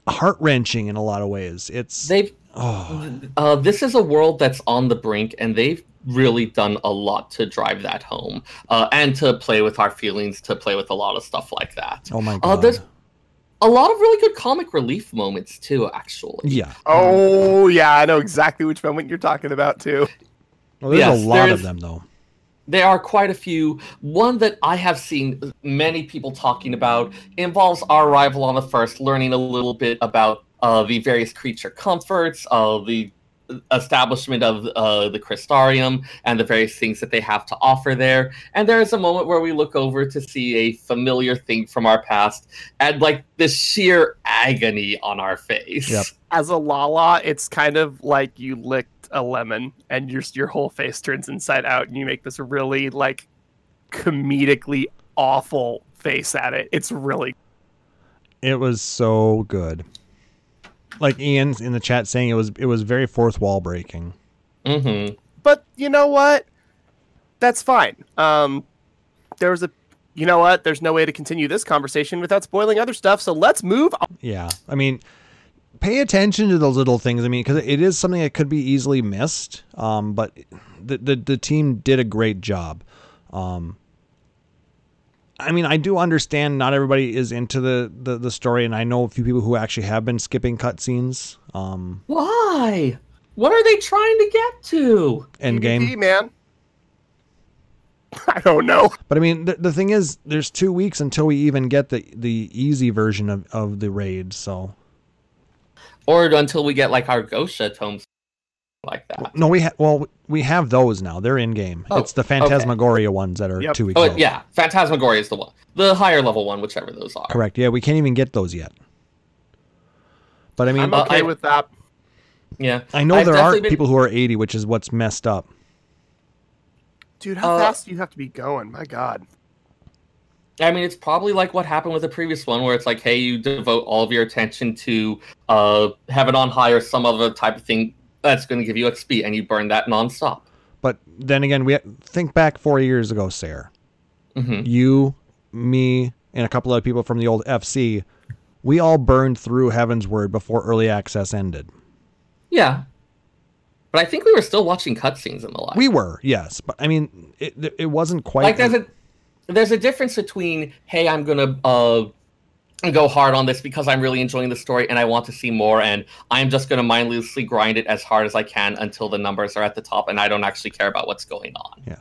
heart wrenching in a lot of ways. It's They've oh, uh, this is a world that's on the brink, and they've really done a lot to drive that home uh, and to play with our feelings, to play with a lot of stuff like that. oh my Uh, god. there's a lot of really good comic relief moments too. Actually, yeah. Oh yeah, I know exactly which moment you're talking about too. Well, there's yes, a lot there of them though. There are quite a few. One that I have seen many people talking about involves our arrival on the first, learning a little bit about uh, the various creature comforts, uh, the establishment of uh, the Crystarium, and the various things that they have to offer there. And there is a moment where we look over to see a familiar thing from our past, and like the sheer agony on our face. Yep. As a Lala, it's kind of like you licked a lemon and your your whole face turns inside out and you make this really like comedically awful face at it. It's really It was so good. Like Ian's in the chat saying it was it was very fourth wall breaking. Mm-hmm. but you know what? That's fine. Um there was a you know what? There's no way to continue this conversation without spoiling other stuff. So let's move on. Yeah. I mean, pay attention to those little things. I mean, because it is something that could be easily missed. Um, but the, the the team did a great job. Um, I mean, I do understand not everybody is into the, the, the story, and I know a few people who actually have been skipping cutscenes. Um, Why? What are they trying to get to? end game. PvP, man. I don't know. But I mean, the, the thing is, there's two weeks until we even get the the easy version of, of the raid. So Or until we get like our Gosha tomes like that. no, we ha- well we have those now. They're in game. Oh, it's the Phantasmagoria ones that are Yep. two weeks Oh old. yeah, Phantasmagoria is the one, the higher level one, whichever those are. Correct. Yeah, we can't even get those yet. But I mean, I'm uh, okay I- with that. Yeah, I know I've there are been- people who are 80, which is what's messed up. Dude, how Uh, fast do you have to be going? My god. I mean, it's probably like what happened with the previous one, where it's like, hey, you devote all of your attention to uh, Heaven on High or some other type of thing that's going to give you XP, and you burn that nonstop. But then again, we think back four years ago, Sarah. hmm You, me, and a couple other people from the old FC, we all burned through Heavensward before early access ended. Yeah, but I think we were still watching cutscenes in the live. We were, yes, but I mean, it it wasn't quite like there's a there's a difference between hey i'm gonna uh go hard on this because i'm really enjoying the story and i want to see more and i'm just gonna mindlessly grind it as hard as i can until the numbers are at the top and i don't actually care about what's going on Yeah.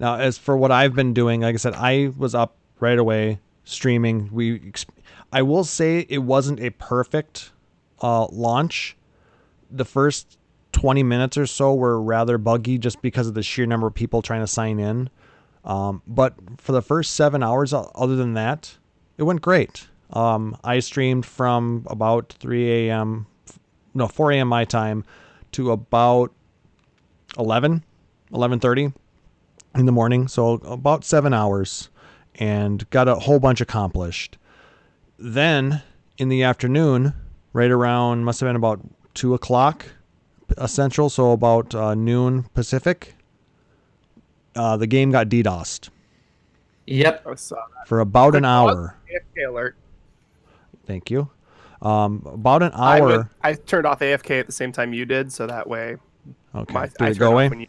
Now, as for what I've been doing, like I said, I was up right away streaming. We, I will say, it wasn't a perfect uh, launch. The first twenty minutes or so were rather buggy, just because of the sheer number of people trying to sign in. Um, but for the first seven hours, other than that, it went great. Um, I streamed from about 3 a.m. no 4 a.m. my time to about 11 11:30 in the morning, so about seven hours, and got a whole bunch accomplished. Then in the afternoon, right around must have been about two o'clock uh, Central, so about uh, noon Pacific. Uh, the game got DDoSed yep I saw that. for about an hour. AFK alert. Thank you. Um, about an I, would- hour. I turned off AFK at the same time you did, so that way Okay. my, Did I it go away? you-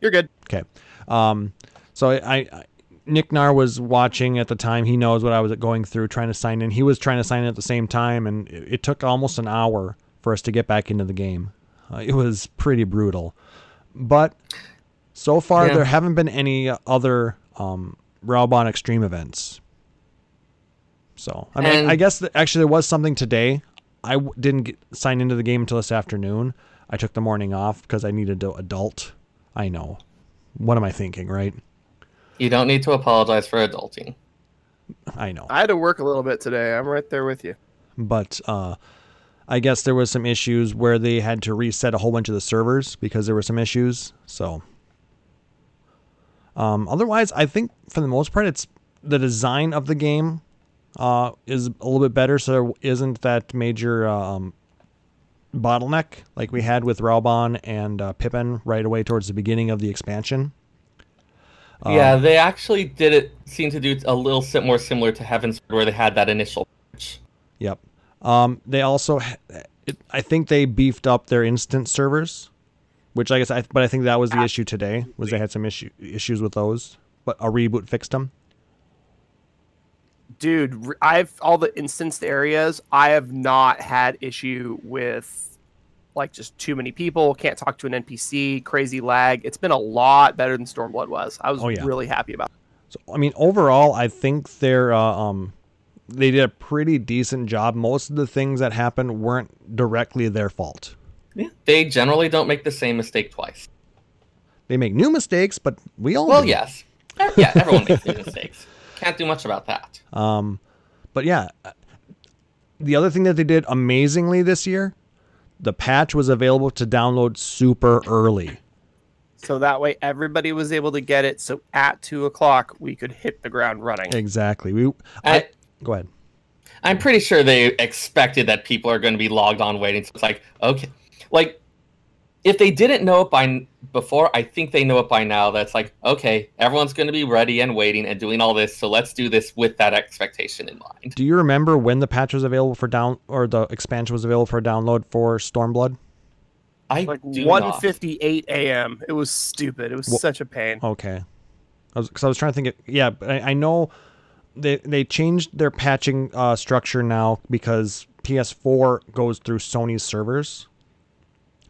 You're good. Okay. Um, so I, I Nick Nar was watching at the time. He knows what I was going through trying to sign in. He was trying to sign in at the same time, and it, it took almost an hour for us to get back into the game. Uh, it was pretty brutal, but so far Yeah. there haven't been any other um, Raubahn Extreme events. So I mean, And- I guess that actually there was something today. I w- didn't get, sign into the game until this afternoon. I took the morning off because I needed to adult. I know. What am I thinking, right? you don't need to apologize for adulting I know. I had to work a little bit today. I'm right there with you. But uh, I guess there was some issues where they had to reset a whole bunch of the servers because there were some issues. So um, otherwise, I think for the most part, it's the design of the game uh, is a little bit better. So there isn't that major um, bottleneck like we had with Raubahn and uh, Pipin right away towards the beginning of the expansion. Um, yeah they actually did it seem to do a little bit more similar to Heavensward they had that initial patch. Yep. Um, they also, it, I think they beefed up their instant servers, which I guess, I, but I think that was the issue today. Was they had some issue issues with those, but a reboot fixed them. Dude, I've all the instanced areas. I have not had issue with like just too many people, can't talk to an NPC, crazy lag. It's been a lot better than Stormblood was. I was Oh, yeah. really happy about. So I mean, overall, I think they're uh, um, they did a pretty decent job. Most of the things that happened weren't directly their fault. Yeah. They generally don't make the same mistake twice. They make new mistakes, but we all Well, do. yes. Eh, Yeah, everyone makes new mistakes. Can't do much about that. Um, but yeah, the other thing that they did amazingly this year, the patch was available to download super early. So that way everybody was able to get it. So at two o'clock we could hit the ground running. Exactly. We. I, I, go ahead. I'm pretty sure they expected that people are going to be logged on waiting. So it's like, okay, like if they didn't know it by before, I think they know it by now. That's like, okay, everyone's going to be ready and waiting and doing all this. So let's do this with that expectation in mind. Do you remember when the patch was available for down or the expansion was available for download for Stormblood? I Like do one not. a.m. It was stupid. It was Wha- such a pain. Okay. I was because I was trying to think. Of, yeah, but I, I know they they changed their patching uh, structure now because PS4 goes through Sony's servers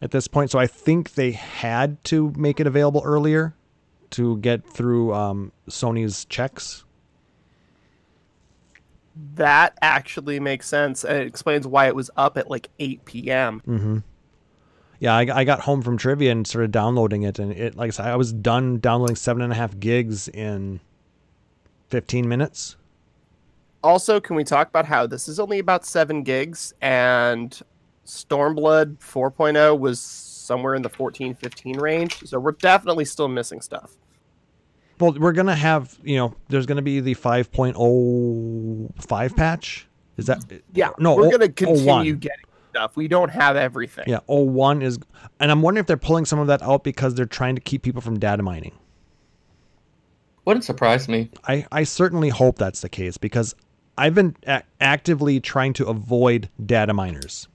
at this point. So I think they had to make it available earlier to get through um, Sony's checks. That actually makes sense, and it explains why it was up at like eight p.m. Mm-hmm. Yeah, I, I got home from trivia and started downloading it, and it like I said, I was done downloading seven and a half gigs in fifteen minutes. Also, can we talk about how this is only about seven gigs and Stormblood 4.0 was somewhere in the 14, 15 range? So we're definitely still missing stuff. Well, we're gonna have you know, there's gonna be the 5.05 patch. Is that Yeah, No, we're oh- gonna oh, continue one. getting stuff. We don't have everything. Yeah, 01 is, and I'm wondering if they're pulling some of that out because they're trying to keep people from data mining. Wouldn't surprise me. I, I certainly hope that's the case because I've been a- actively trying to avoid data miners.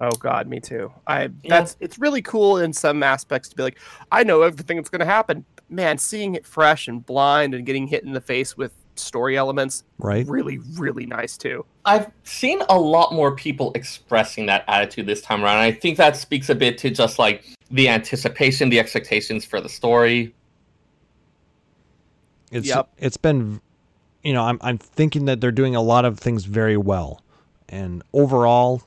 Oh God, me too. I that's it's really cool in some aspects to be like, I know everything that's going to happen. Man, seeing it fresh and blind and getting hit in the face with story elements, Right. really, really nice too. I've seen a lot more people expressing that attitude this time around. I think that speaks a bit to just like the anticipation, the expectations for the story. It's Yep. it's been, you know, I'm I'm thinking that they're doing a lot of things very well, and overall,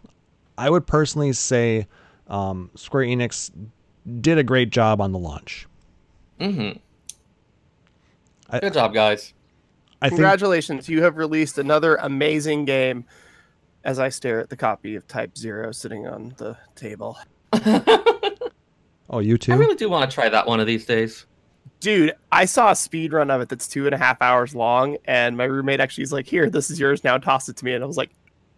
I would personally say um, Square Enix did a great job on the launch. hmm I- Good job, guys. I think Congratulations, you have released another amazing game. As I stare at the copy of Type Zero sitting on the table, oh you too? I really do want to try that one of these days. dude, I saw a speed run of it that's two and a half hours long, and my roommate actually is like, "Here, this is yours now." Toss it to me, and I was like,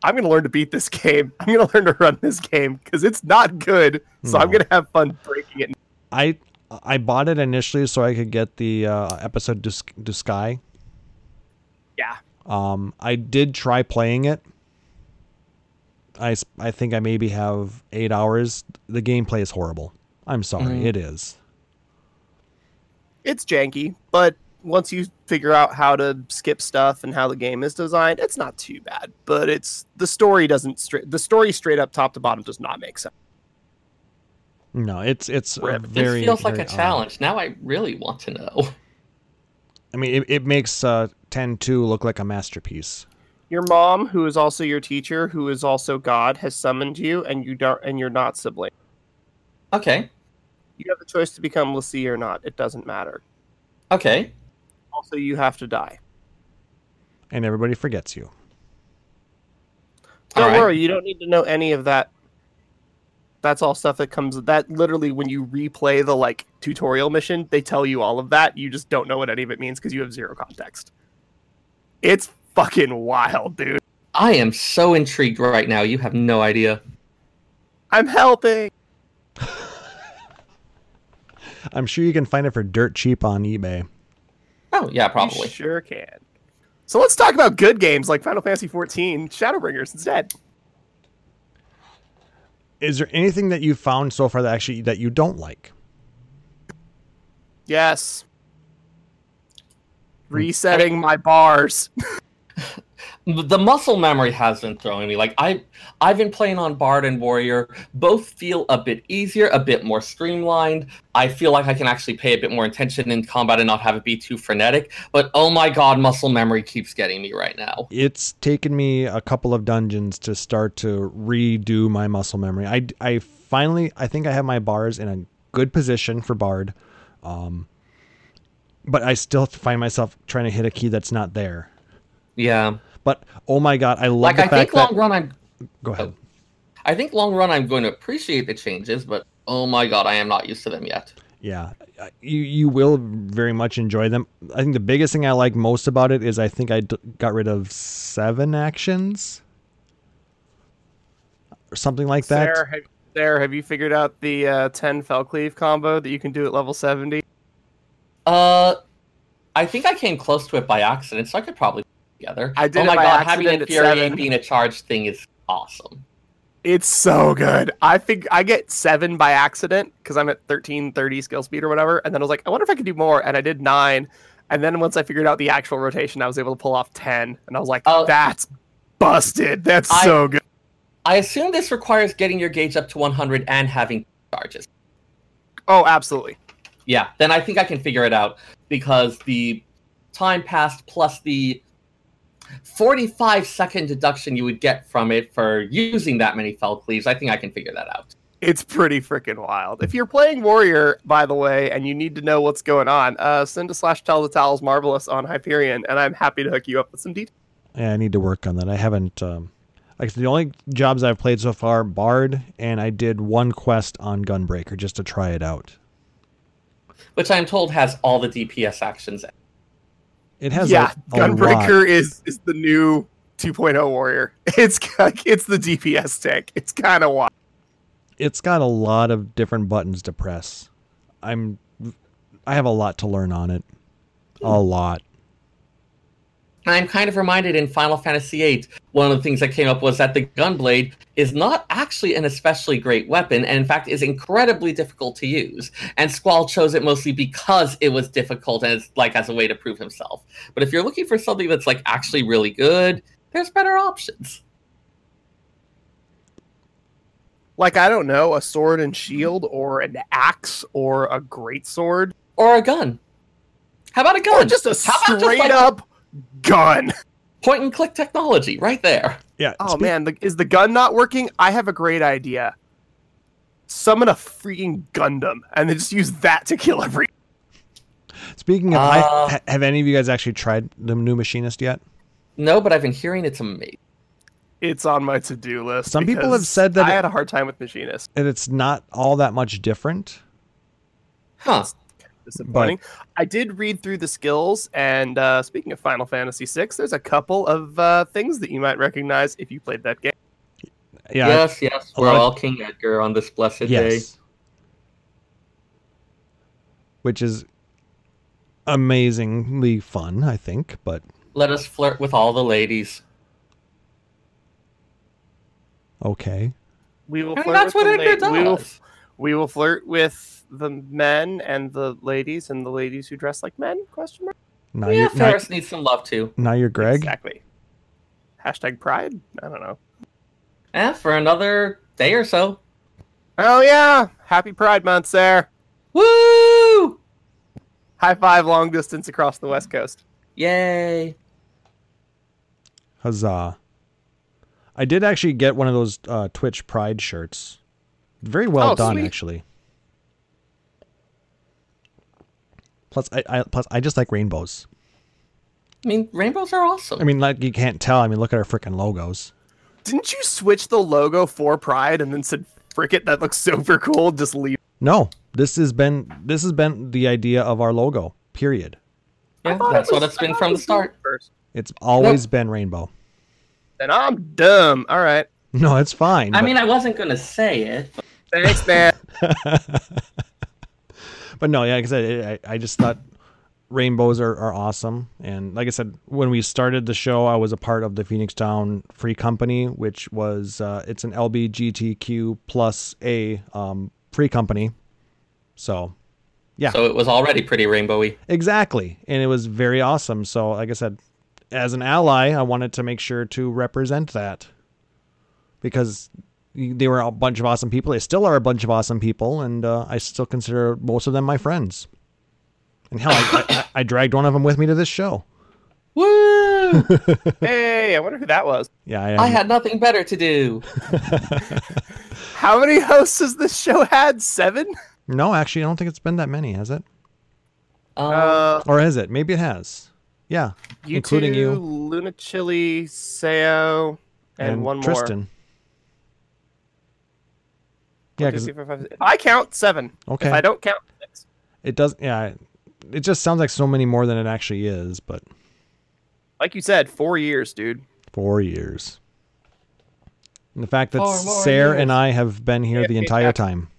"I'm gonna learn to beat this game. I'm gonna learn to run this game because it's not good. So I'm gonna have fun breaking it." I I bought it initially so I could get the uh, episode to, Sk- Duscae. Yeah, Um, I did try playing it. I, I think I maybe have eight hours. The gameplay is horrible. I'm sorry, Mhm. it is. it's janky, but once you figure out how to skip stuff and how the game is designed, it's not too bad. But it's the story doesn't straight the story straight up top to bottom does not make sense. No, it's it's a Rip. very. this feels like very a odd. challenge. Now I really want to know. I mean, it, it makes uh, 10-2 look like a masterpiece. Your mom, who is also your teacher, who is also God, has summoned you, and you don't, and you're not sibling. Okay. You have the choice to become l'Cie or not. It doesn't matter. Okay. Also, you have to die. And everybody forgets you. Don't All right. worry, you don't need to know any of that. That's all stuff that comes. That literally, when you replay the like tutorial mission, they tell you all of that. You just don't know what any of it means because you have zero context. It's fucking wild, dude. I am so intrigued right now. You have no idea. I'm helping. I'm sure you can find it for dirt cheap on eBay. Oh, yeah, You probably. sure can. So let's talk about good games like Final Fantasy XIV Shadowbringers instead. Is there anything that you found so far that actually that you don't like? Yes. Hmm. Resetting my bars. the muscle memory has been throwing me. Like I, I've been playing on Bard and Warrior. Both feel a bit easier, a bit more streamlined. I feel like I can actually pay a bit more attention in combat and not have it be too frenetic. But oh my god, muscle memory keeps getting me right now. It's taken me a couple of dungeons to start to redo my muscle memory. I, I finally I think I have my bars in a good position for Bard, um, but I still find myself trying to hit a key that's not there. Yeah, But oh my god, I love like the I fact think long that. run I'm. Go ahead. I think long run I'm going to appreciate the changes, but oh my god, I am not used to them yet. Yeah, uh, you you will very much enjoy them. I think the biggest thing I like most about it is I think I d- got rid of seven actions or something like that. Sarah, have, Sarah, have you figured out the uh, 10 fell cleave combo that you can do at level 70? Uh, I think I came close to it by accident, so I could probably put it together. I did oh my god, having accident at infuriate seven. being a charged thing is awesome. It's so good. I think I get seven by accident because I'm at 1330 skill speed or whatever. And then I was like, I wonder if I could do more. And I did nine. And then once I figured out the actual rotation, I was able to pull off 10. And I was like, Oh. that's busted. That's I- so good. I assume this requires getting your gauge up to 100 and having charges. Oh, absolutely. Yeah, then I think I can figure it out because the time passed plus the 45 second deduction you would get from it for using that many fell cleaves, I think I can figure that out. It's pretty freaking wild. If you're playing Warrior, by the way, and you need to know what's going on, uh, send a slash tell the towels marvelous on Hyperion, and I'm happy to hook you up with some details. Yeah, I need to work on that. I haven't. Um, like the only jobs I've played so far, Bard, and I did one quest on Gunbreaker just to try it out. Which I'm told has all the DPS actions. It has yeah, a, a lot. Gunbreaker is is the new 2.0 warrior. It's it's the DPS tank. It's kind of wild. It's got a lot of different buttons to press. I'm I have a lot to learn on it. A hmm. lot. I'm kind of reminded in Final Fantasy VIII, one of the things that came up was that the Gunblade is not actually an especially great weapon, and in fact is incredibly difficult to use. And Squall chose it mostly because it was difficult and it's like as a way to prove himself. But if you're looking for something that's like actually really good, there's better options. Like I don't know, a sword and shield, or an axe, or a great sword, Or a gun. How about a gun? or just a How about just, straight like, up gun. point and click technology right there. Yeah. Oh speak- man, the, is the gun not working? I have a great idea. Summon a freaking Gundam and then just use that to kill every. Speaking of, Uh, I, have any of you guys actually tried the new machinist yet? No, but I've been hearing it's amazing. It's on my to-do list. Some people have said that I it- had a hard time with Machinist. And it's not all that much different. Huh. Disappointing. I did read through the skills, and uh, speaking of Final Fantasy VI, there's a couple of uh, things that you might recognize if you played that game. Yeah. yes, yes. We're lot of- all King Edgar on this blessed day. Which is amazingly fun, I think, but Let us flirt with all the ladies. okay. We will I mean, flirt that's with what Edgar la- we will, does. we will flirt with the men and the ladies and the ladies who dress like men? Question mark. Now yeah, you're now, Faris needs some love too. now you're Greg. Exactly. Hashtag pride. I don't know. Eh, for another day or so. Oh yeah! Happy Pride Month, there. Woo! High five, long distance across the West Coast. Yay! Huzzah. I did actually get one of those uh, Twitch Pride shirts. Very well Oh, done, sweet. actually. Plus, I, I plus I just like rainbows. I mean, rainbows are awesome. I mean, like you can't tell. I mean, look at our freaking logos. Didn't you switch the logo for Pride and then said, "Frick it, that looks super cool"? Just leave. No, this has been this has been the idea of our logo. Period. yeah, I thought it that's what it's been from the start. First. It's always been rainbow. Then I'm dumb. All right. No, it's fine. I but- mean, I wasn't gonna say it. But Thanks, man. but no, yeah, like I said, I, I just thought rainbows are, are awesome. And like I said, when we started the show, I was a part of the Phoenix Town Free Company, which was uh, it's an LBGTQ plus A um, free company. So Yeah. So it was already pretty rainbowy. exactly, and it was very awesome. So like I said, as an ally, I wanted to make sure to represent that because they were a bunch of awesome people. They still are a bunch of awesome people, and uh, I still consider most of them my friends. And hell, I, I, I dragged one of them with me to this show. Woo! hey, I wonder who that was. Yeah, I, I had nothing better to do. How many hosts has this show had? Seven? no, actually, I don't think it's been that many, has it? Um, Uh, Or is it? Maybe it has. Yeah, you including two, you Luna Chili, Sao, and, one more. Tristan. Yeah, One, because three, four, five, six. If I count seven. Okay. If I don't count six. it does. Yeah, it just sounds like so many more than it actually is. But Like you said, four years, dude. four years. And the fact that Four Sarah years. and I have been here Yeah, the entire yeah. time.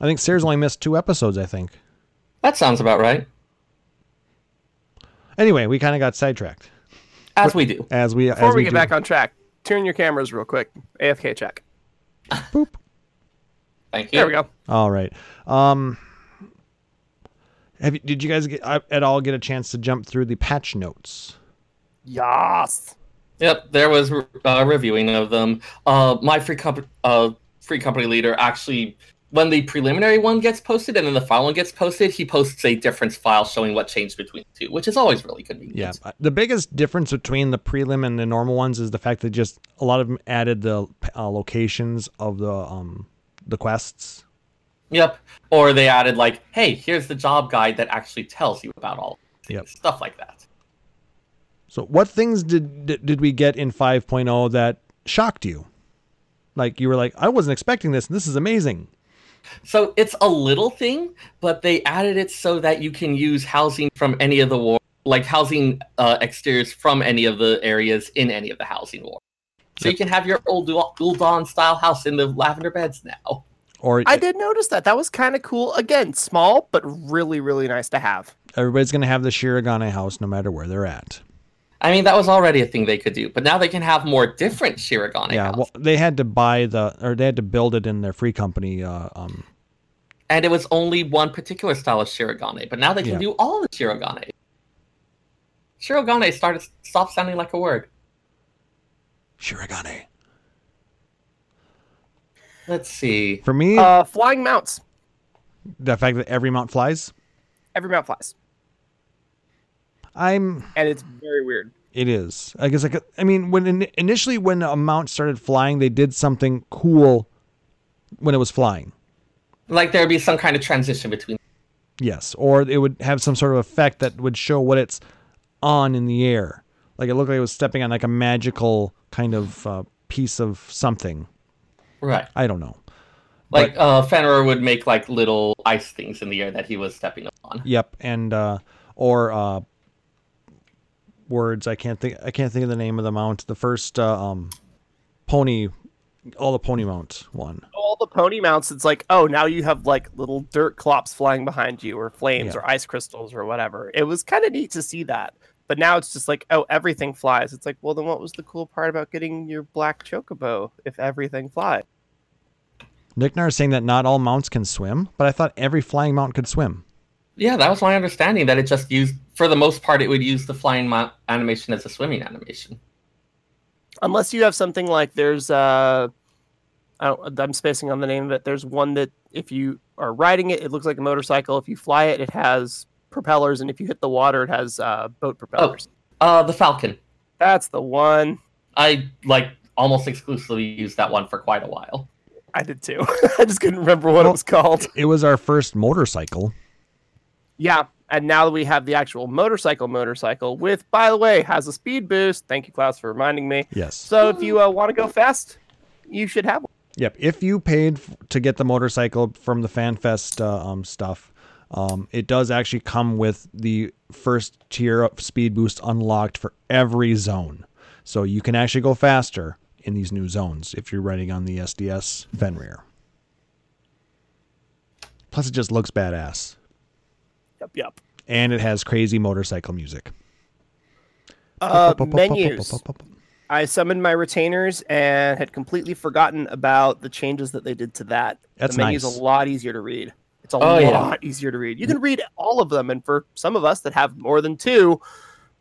I think Sarah's only missed two episodes. I think. that sounds about right. Anyway, we kind of got sidetracked As we do. as we Before as we, we get do. back on track, turn your cameras real quick. AFK check. Thank you. There we go. All right. Um, have you, did you guys get, uh, at all get a chance to jump through the patch notes? Yas. Yep, there was a reviewing of them. Uh, my free company, uh, free company leader actually, when the preliminary one gets posted and then the final one gets posted, he posts a difference file showing what changed between the two, which is always really convenient. Yeah. The biggest difference between the prelim and the normal ones is the fact that just a lot of them added the uh, locations of the um the quests. Yep. Or they added like, hey, here's the job guide that actually tells you about all things. Yep. stuff like that. So what things did did, did we get in 5.0 that shocked you? Like you were like, I wasn't expecting this. and This is amazing. So it's a little thing, but they added it so that you can use housing from any of the war like housing uh, exteriors from any of the areas in any of the housing war. So Yep. you can have your old Dual Dawn style house in the lavender beds now. Or I did notice that. That was kind of cool. Again, small, but really, really nice to have. everybody's going to have the Shirogane house no matter where they're at. I mean, that was already a thing they could do, but now they can have more different Shirogane yeah, houses. well, they had to buy the or they had to build it in their free company. Uh, um, and it was only one particular style of Shirogane, but now they can Yeah. do all the Shirogane. Shirogane started stopped sounding like a word. Shirogane. Let's see. For me, Uh, flying mounts. the fact that every mount flies, Every mount flies, I'm. and it's very weird. It is. I guess. Like, I mean, when in, initially when a mount started flying, they did something cool when it was flying. Like there'd be some kind of transition between. Yes, or it would have some sort of effect that would show what it's on in the air. Like it looked like it was stepping on like a magical kind of uh, piece of something. Right. I don't know. Like uh, Fenrir would make like little ice things in the air that he was stepping upon. Yep, and uh, or uh, words. I can't think. I can't think of the name of the mount. The first uh, um, pony, all the pony mounts one. All the pony mounts, it's like, oh, now you have like little dirt clops flying behind you, or flames, Yeah. or ice crystals, or whatever. It was kind of neat to see that. But now it's just like, oh, everything flies. It's like, well, then what was the cool part about getting your black chocobo if everything flies? Nicknar is saying that not all mounts can swim, but I thought every flying mount could swim. Yeah, that was my understanding. That it just used, for the most part, it would use the flying mount animation as a swimming animation. unless you have something like there's uh I don't, I'm spacing on the name of it. There's one that if you are riding it, it looks like a motorcycle. If you fly it, it has propellers, and if you hit the water, it has uh, boat propellers. Uh, the Falcon. That's the one. I like almost exclusively used that one for quite a while. I did too. I just couldn't remember what it was called. It was our first motorcycle. Yeah, and now that we have the actual motorcycle, motorcycle with, by the way, has a speed boost. Thank you, Klauss, for reminding me. Yes. So if you uh, want to go fast, you should have one. Yep. If you paid f- to get the motorcycle from the FanFest uh, um, stuff, um, it does actually come with the first tier of speed boost unlocked for every zone. So you can actually go faster in these new zones if you're riding on the SDS Fenrir. Plus, it just looks badass. Yep, yep. And it has crazy motorcycle music. Uh, menus. I summoned my retainers and had completely forgotten about the changes that they did to that. That's the menu's nice. a lot easier to read. It's a Oh, yeah. lot easier to read. You can read all of them, and for some of us that have more than two,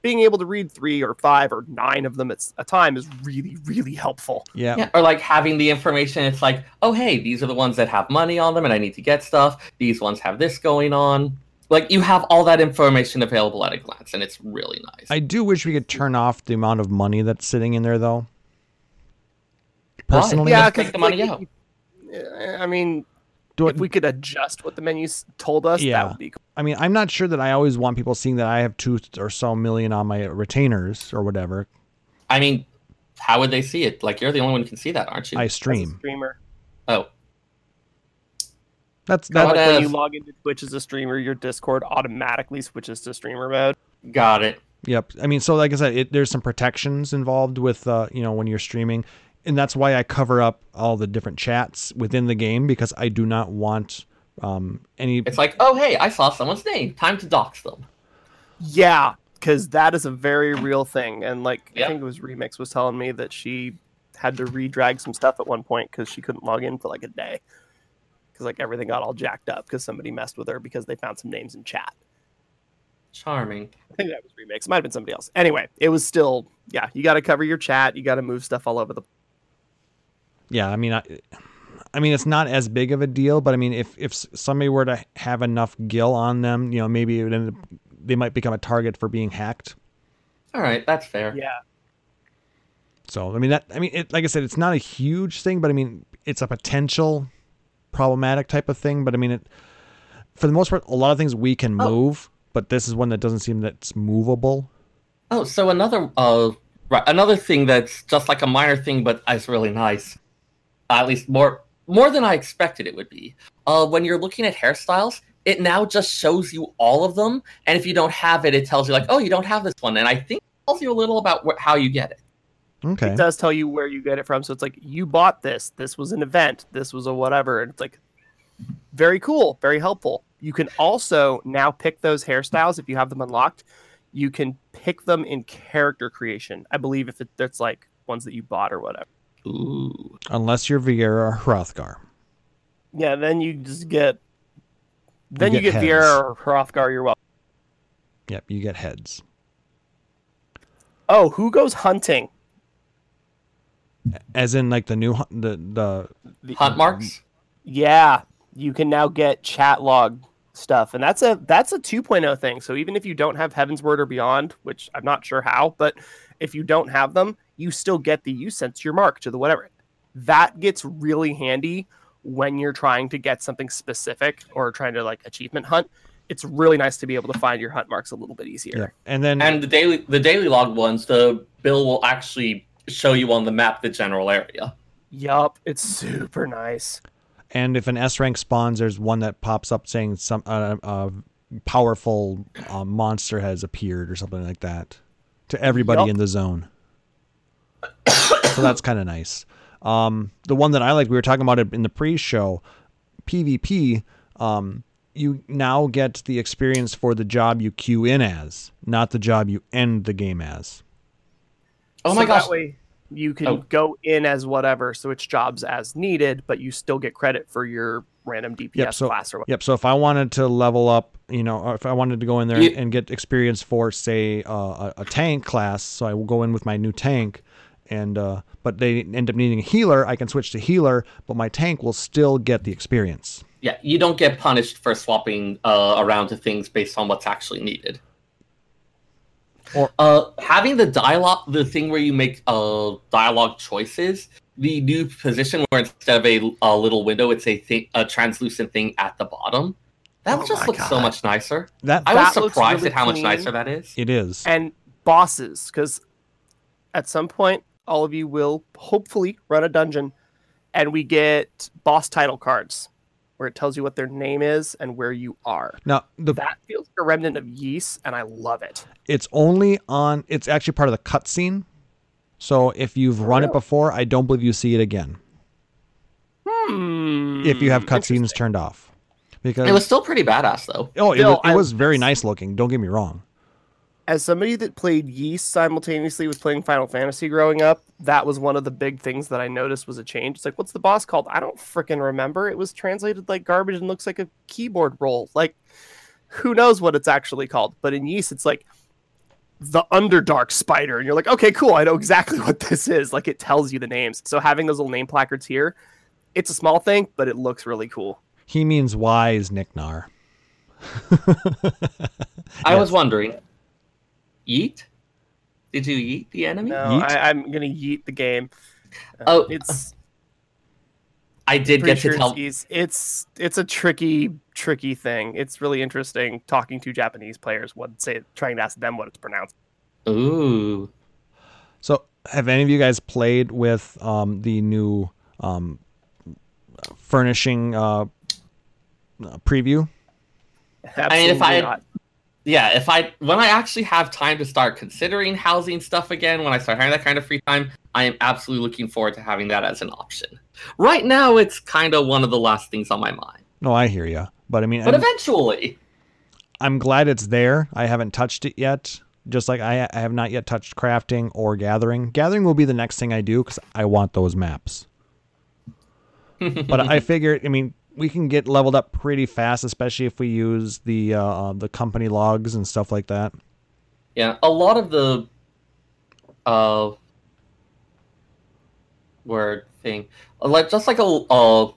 being able to read three or five or nine of them at a time is really, really helpful. Yeah. Yeah, or like having the information. It's like, oh hey, these are the ones that have money on them, and I need to get stuff. These ones have this going on. Like you have all that information available at a glance, and it's really nice. I do wish we could turn off the amount of money that's sitting in there, though. Personally, Yeah, Yeah, Just take the money out. I mean, do if it, we could adjust what the menus told us, Yeah. that would be cool. I mean, I'm not sure that I always want people seeing that I have two or so million on my retainers or whatever. I mean, how would they see it? Like you're the only one who can see that, aren't you? I As a stream. streamer. oh, That's Kind that. like when you log into Twitch as a streamer, your Discord automatically switches to streamer mode. got it. Yep. I mean, so like I said, it, there's some protections involved with uh, you know when you're streaming, and that's why I cover up all the different chats within the game because I do not want um, any. It's like, oh hey, I saw someone's name. Time to dox them. Yeah, because that is a very real thing. And like Yeah. I think it was Remix was telling me that she had to redrag some stuff at one point because she couldn't log in for like a day. Because like everything got all jacked up because somebody messed with her because they found some names in chat. Charming. I think that was Remix. Might have been somebody else. Anyway, it was still yeah. You got to cover your chat. You got to move stuff all over the. Yeah, I mean, I, I mean, it's not as big of a deal, but I mean, if if somebody were to have enough gill on them, you know, maybe it would end up, they might become a target for being hacked. All right, that's fair. Yeah, So I mean that I mean it like I said it's not a huge thing but I mean it's a potential problematic type of thing but I mean it for the most part a lot of things we can Oh. move but this is one that doesn't seem that's movable. Oh, so another uh, right, another thing that's just like a minor thing, but it's really nice. At least more more than I expected it would be. Uh, when you're looking at hairstyles, it now just shows you all of them. And if you don't have it, it tells you like, oh, you don't have this one. And I think it tells you a little about wh- how you get it. Okay. It does tell you where you get it from. So it's like you bought this. This was an event. This was a whatever. And it's like very cool, very helpful. You can also now pick those hairstyles if you have them unlocked. You can pick them in character creation. I believe if it, it's like ones that you bought or whatever. Ooh. Unless you're Viera or Hrothgar. Yeah, then you just get. Then you get get, heads. Viera or Hrothgar. You're welcome. Yep, you get heads. Oh, who goes hunting? As in like the new hu- the the The- Hunt marks? Yeah, you can now get chat log stuff, and that's a that's a 2.0 thing. So even if you don't have Heavensward or Beyond, which I'm not sure how, but if you don't have them, you still get the you sent your mark to the whatever. That gets really handy when you're trying to get something specific or trying to like achievement hunt. It's really nice to be able to find your hunt marks a little bit easier. yeah. And then And the daily the daily log ones, the bill will actually show you on the map the general area. Yup, it's super nice. and if an S rank spawns, there's one that pops up saying some uh, uh, powerful uh, monster has appeared or something like that to everybody Yup. in the zone. so that's kind of nice. Um, the one that I like, we were talking about it in the pre-show, PvP. Um, you now get the experience for the job you queue in as, not the job you end the game as. Oh So my gosh. That way you can Oh. go in as whatever, switch jobs as needed, but you still get credit for your random DPS so- class or whatever. Yep. So if I wanted to level up, you know, or if I wanted to go in there You- and get experience for, say, uh, a, a tank class, so I will go in with my new tank, and uh, but they end up needing a healer, I can switch to healer, but my tank will still get the experience. Yeah, you don't get punished for swapping uh, around to things based on what's actually needed. Or- uh, having the dialogue, the thing where you make uh, dialogue choices, the new position where instead of a, a little window, it's a thing, a translucent thing at the bottom. That Oh just my looks so much nicer. That I was That surprised really at how much clean. nicer that is. it is. And bosses, because at some point, all of you will hopefully run a dungeon and we get boss title cards where it tells you what their name is and where you are. Now the That feels like a remnant of Ys, and I love it. it's only on. It's actually part of the cutscene. So if you've run it before, I don't believe you see it again Hmm. if you have cutscenes turned off. Because It was still pretty badass though. oh, it, Bill, was, it was very nice looking. Don't get me wrong. As somebody that played Ys simultaneously with playing Final Fantasy growing up, that was one of the big things that I noticed was a change. It's like, what's the boss called? I don't freaking remember. It was translated like garbage and looks like a keyboard roll. Like, who knows what it's actually called? But in Ys, it's like the Underdark Spider, and you're like, okay, cool. I know exactly what this is. Like, it tells you the names. So having those little name placards here, it's a small thing, but it looks really cool. He means wise, Nicknar. I was wondering, eat? Did you eat the enemy? No, Yeet? I, I'm gonna yeet the game. Uh, Oh, it's I did pretty get sure to tell. it's, it's it's a tricky tricky thing. It's really interesting talking to Japanese players. What say trying to ask them what it's pronounced. Ooh, So, have any of you guys played with um, the new um, furnishing uh, preview? Absolutely if I had- not. Yeah. If I when I actually have time to start considering housing stuff again, when I start having that kind of free time, I am absolutely looking forward to having that as an option. Right now, it's kind of one of the last things on my mind, No, I hear you, but I mean, but I'm, eventually, I'm glad it's there. I haven't touched it yet. Just like I, I have not yet touched crafting or gathering. Gathering will be the next thing I do because I want those maps. but I figure, I mean, we can get leveled up pretty fast, especially if we use the uh, the company logs and stuff like that. yeah, a lot of the uh word thing, like just like a uh.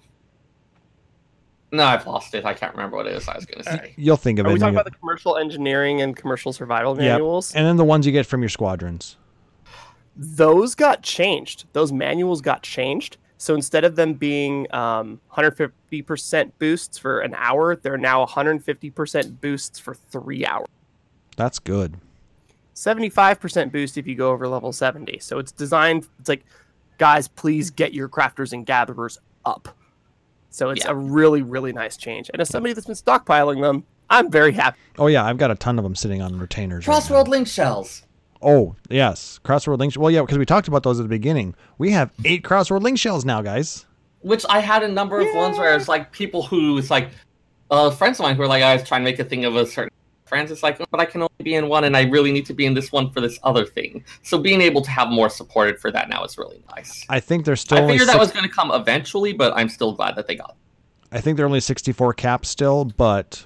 No, I've lost it. I can't remember what it is. I was gonna say. You'll think of Are it. we and talking about the commercial engineering and commercial survival Yep. manuals? and then the ones you get from your squadrons. Those got changed. Those manuals got changed. So instead of them being um, 150% boosts for an hour, they're now 150% boosts for three hours. That's good. 75% boost if you go over level 70. So it's designed, it's like, guys, please get your crafters and gatherers up. So it's Yeah. a really, really nice change. And as somebody that's been stockpiling them, I'm very happy. Oh yeah, I've got a ton of them sitting on retainers. right now. Cross-world linkshells. Oh yes, cross-world link. Well, yeah, because we talked about those at the beginning. We have eight cross-world linkshells now, guys. which I had a number of ones where it's like people who it's like uh, friends of mine who are like I was trying to make a thing of a certain friends. It's like, but I can only be in one, and I really need to be in this one for this other thing. So being able to have more supported for that now is really nice. I think they're still. I figured that six- was going to come eventually, but I'm still glad that they got. it. I think they're only sixty-four caps still, but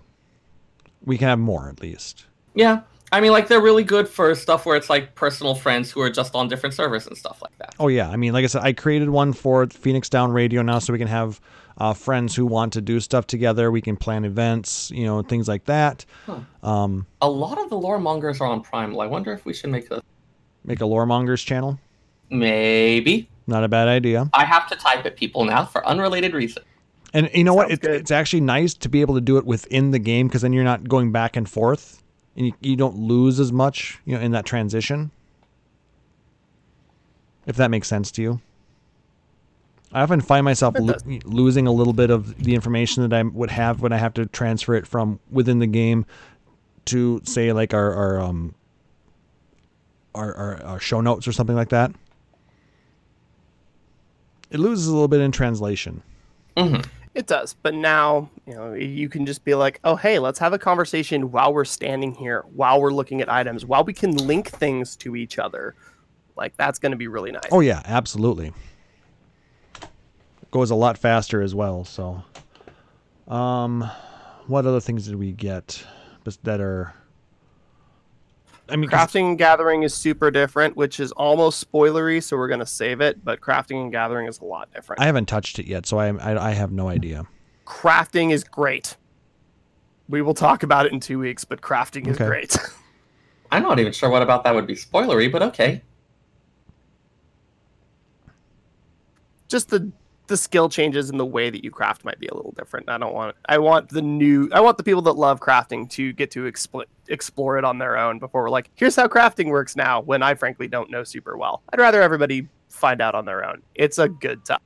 we can have more at least. Yeah, I mean, like they're really good for stuff where it's like personal friends who are just on different servers and stuff like that. Oh yeah, I mean, like I said, I created one for Phoenix Down Radio now, so we can have uh, friends who want to do stuff together. We can plan events, you know, things like that. Um, A lot of the lore mongers are on Primal. I wonder if we should make a make a loremongers channel. maybe. Not a bad idea. I have to type at people now for unrelated reasons. And you know what? Sounds It's, good. it's actually nice to be able to do it within the game because then you're not going back and forth, and you, you don't lose as much, you know, in that transition. If that makes sense to you. I often find myself lo- losing a little bit of the information that I would have when I have to transfer it from within the game to say like our our um our, our, our show notes or something like that. It loses a little bit in translation. It does, but now you know you can just be like, "Oh, hey, let's have a conversation while we're standing here, while we're looking at items, while we can link things to each other." Like that's going to be really nice. Oh yeah, absolutely. Goes a lot faster as well. So, um, what other things did we get that are? I mean, crafting and gathering is super different, which is almost spoilery, so we're going to save it. But crafting and gathering is a lot different. I haven't touched it yet, so I, I I have no idea. crafting is great. We will talk about it in two weeks, but crafting is Okay. great. I'm not even sure what about that would be spoilery, but okay. just the the skill changes and the way that you craft might be a little different. I don't want I want the new I want the people that love crafting to get to expl- explore it on their own before we're like, here's how crafting works now when I frankly don't know super well. I'd rather everybody find out on their own. It's a good time.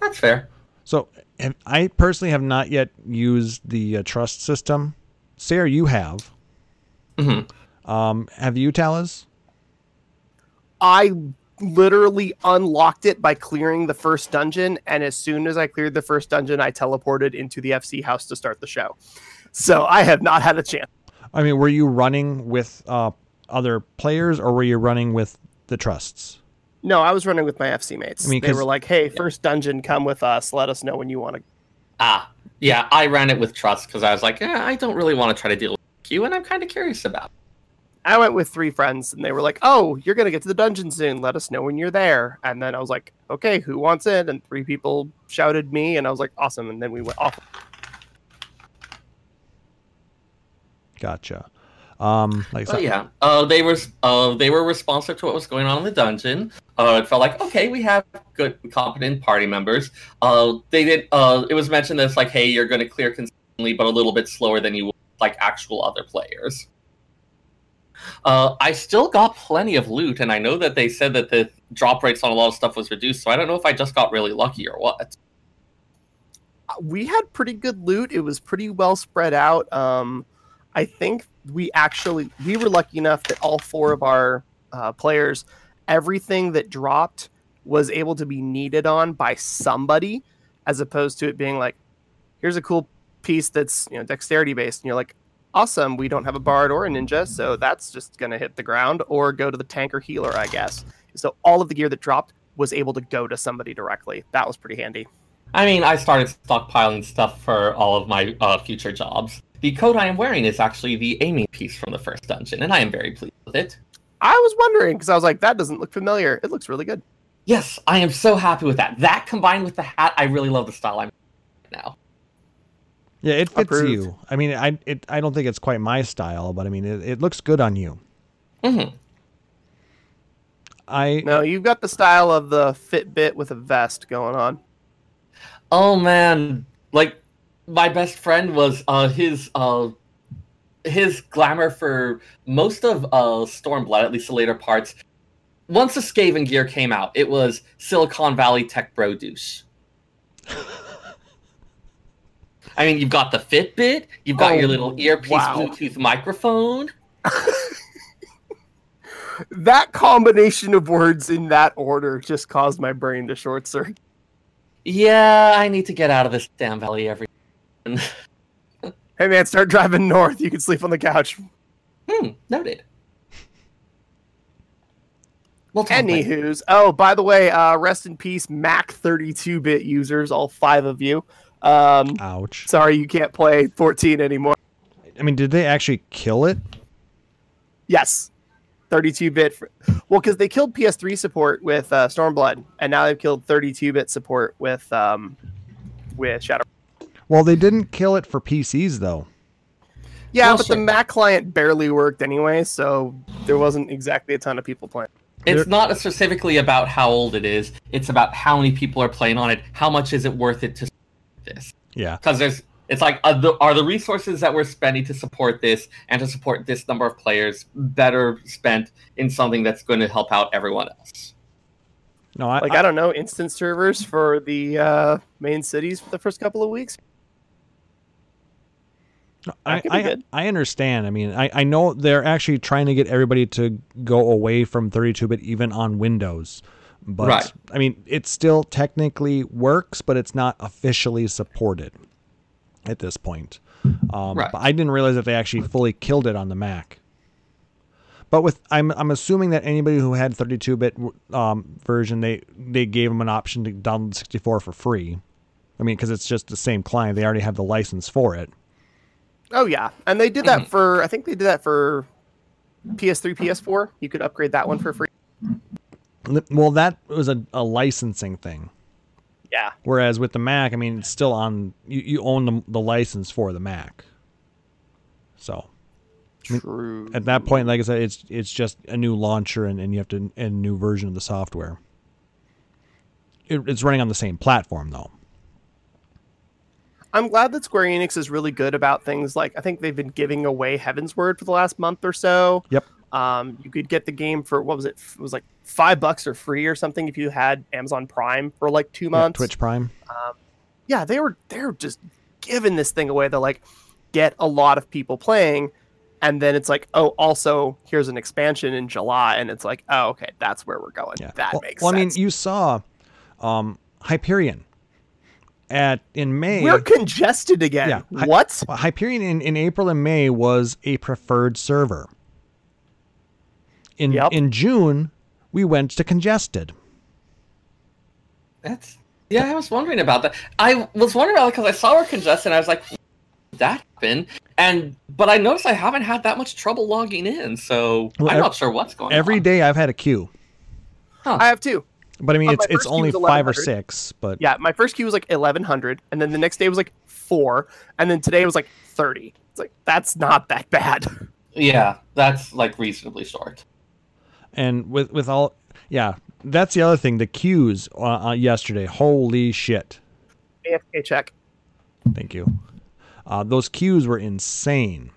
That's fair. So have, I personally have not yet used the uh, trust system. Seyrr, you have. hmm Um, have you, Taliz? I literally unlocked it by clearing the first dungeon and as soon as I cleared the first dungeon I teleported into the FC house to start the show. So I have not had a chance. I mean, were you running with uh, other players, or were you running with the trusts? No, I was running with my FC mates. I mean, they 'cause- were like, "Hey, first dungeon, come with us. Let us know when you want to." Ah, yeah, I ran it with trust because I was like, eh, I don't really want to try to deal with you, and I'm kind of curious about. it. I went with three friends, and they were like, "Oh, you're gonna get to the dungeon soon. Let us know when you're there." And then I was like, "Okay, who wants it?" And three people shouted me, and I was like, "Awesome!" And then we went off. Gotcha. Um, like I But yeah, uh, they were uh, they were responsive to what was going on in the dungeon. Uh, it felt like okay, we have good, competent party members. Uh, they did. Uh, it was mentioned that it's like, hey, you're going to clear consistently, but a little bit slower than you would like actual other players. Uh, I still got plenty of loot, and I know that they said that the drop rates on a lot of stuff was reduced. So I don't know if I just got really lucky or what. We had pretty good loot. It was pretty well spread out. Um, I think we actually we were lucky enough that all four of our uh, players, everything that dropped was able to be needed on by somebody, as opposed to it being like, here's a cool piece that's you know dexterity based, and you're like, awesome, we don't have a bard or a ninja, so that's just gonna hit the ground or go to the tank or healer, I guess. So all of the gear that dropped was able to go to somebody directly. That was pretty handy. I mean, I started stockpiling stuff for all of my uh, future jobs. The coat I am wearing is actually the aiming piece from the first dungeon, and I am very pleased with it. I was wondering because I was like, that doesn't look familiar. It looks really good. Yes, I am so happy with that. That combined with the hat, I really love the style I'm now. Yeah, it fits Approved. you. I mean, I it, I don't think it's quite my style, but I mean, it, it looks good on you. Mm-hmm. I No, you've got the style of the Fitbit with a vest going on. Oh man, like my best friend was uh his uh his glamour for most of uh Stormblood, at least the later parts. Once the Skaven gear came out, it was Silicon Valley Tech Bro douche. I mean, you've got the Fitbit, you've got Oh, your little earpiece wow. Bluetooth microphone. That combination of words in that order just caused my brain to short circuit. Yeah, I need to get out of this damn valley every. Hey man, start driving north. You can sleep on the couch. Hmm, noted. We'll later. Anywho's. Oh, by the way, uh, rest in peace, Mac 32-bit users, all five of you. Um, Ouch. sorry, you can't play 14 anymore. I mean, did they actually kill it? Yes, 32-bit. For, well, because they killed PS3 support with uh, Stormblood, and now they've killed 32-bit support with um, with Shadow. Well, they didn't kill it for PCs though. Yeah, Well, but sure. the Mac client barely worked anyway, so there wasn't exactly a ton of people playing. It's not specifically about how old it is. It's about how many people are playing on it. How much is it worth it to this? Yeah. Because there's, it's like, are the, are the resources that we're spending to support this and to support this number of players better spent in something that's going to help out everyone else? No, I, Like I, don't know, instant servers for the uh, main cities for the first couple of weeks. I, That could be I. I understand. I mean, I, I know they're actually trying to get everybody to go away from 32-bit even on Windows. But Right. I mean, it still technically works, but it's not officially supported at this point. Um, Right. But I didn't realize that they actually fully killed it on the Mac. But with I'm I'm assuming that anybody who had 32-bit um, version, they they gave them an option to download 64 for free. I mean, because it's just the same client, they already have the license for it. Oh yeah, and they did that for I think they did that for PS3, PS4. You could upgrade that one for free. Well, that was a, a licensing thing. Yeah, Whereas with the Mac, I mean, it's still on. You, you own the, the license for the Mac. So true. at that point, like I said, it's it's just a new launcher and, and you have to and a new version of the software. It, it's running on the same platform though. I'm glad that Square Enix is really good about things like I think they've been giving away Heavensward for the last month or so. Yep. Um, you could get the game for what was it? It was like five bucks or free or something if you had Amazon Prime for like two Yeah, months. Twitch Prime. yeah, they were they're just giving this thing away. They're like, get a lot of people playing, and then it's like, oh, also here's an expansion in July, and it's like, oh, okay, that's where we're going. Yeah. That well, makes well, sense. I mean, you saw um, Hyperion at in May. we're congested again. Yeah, what? Hyperion in, in April and May was a preferred server. In Yep. in June, we went to congested. That's yeah. I was wondering about that. I was wondering about it because I saw her congested. and I was like, that happened. And but I noticed I haven't had that much trouble logging in, so Well, I'm ev- not sure what's going Every on. day I've had a queue, I have two. but I mean Uh, it's it's only five or six. But Yeah, my first queue was like 1100, and then the next day was like four, and then today was like 30. It's like that's not that bad. Yeah, that's like reasonably short. And with with all yeah, that's the other thing. The queues uh, uh, yesterday, holy shit! AFK check. Thank you. Uh, those queues were insane.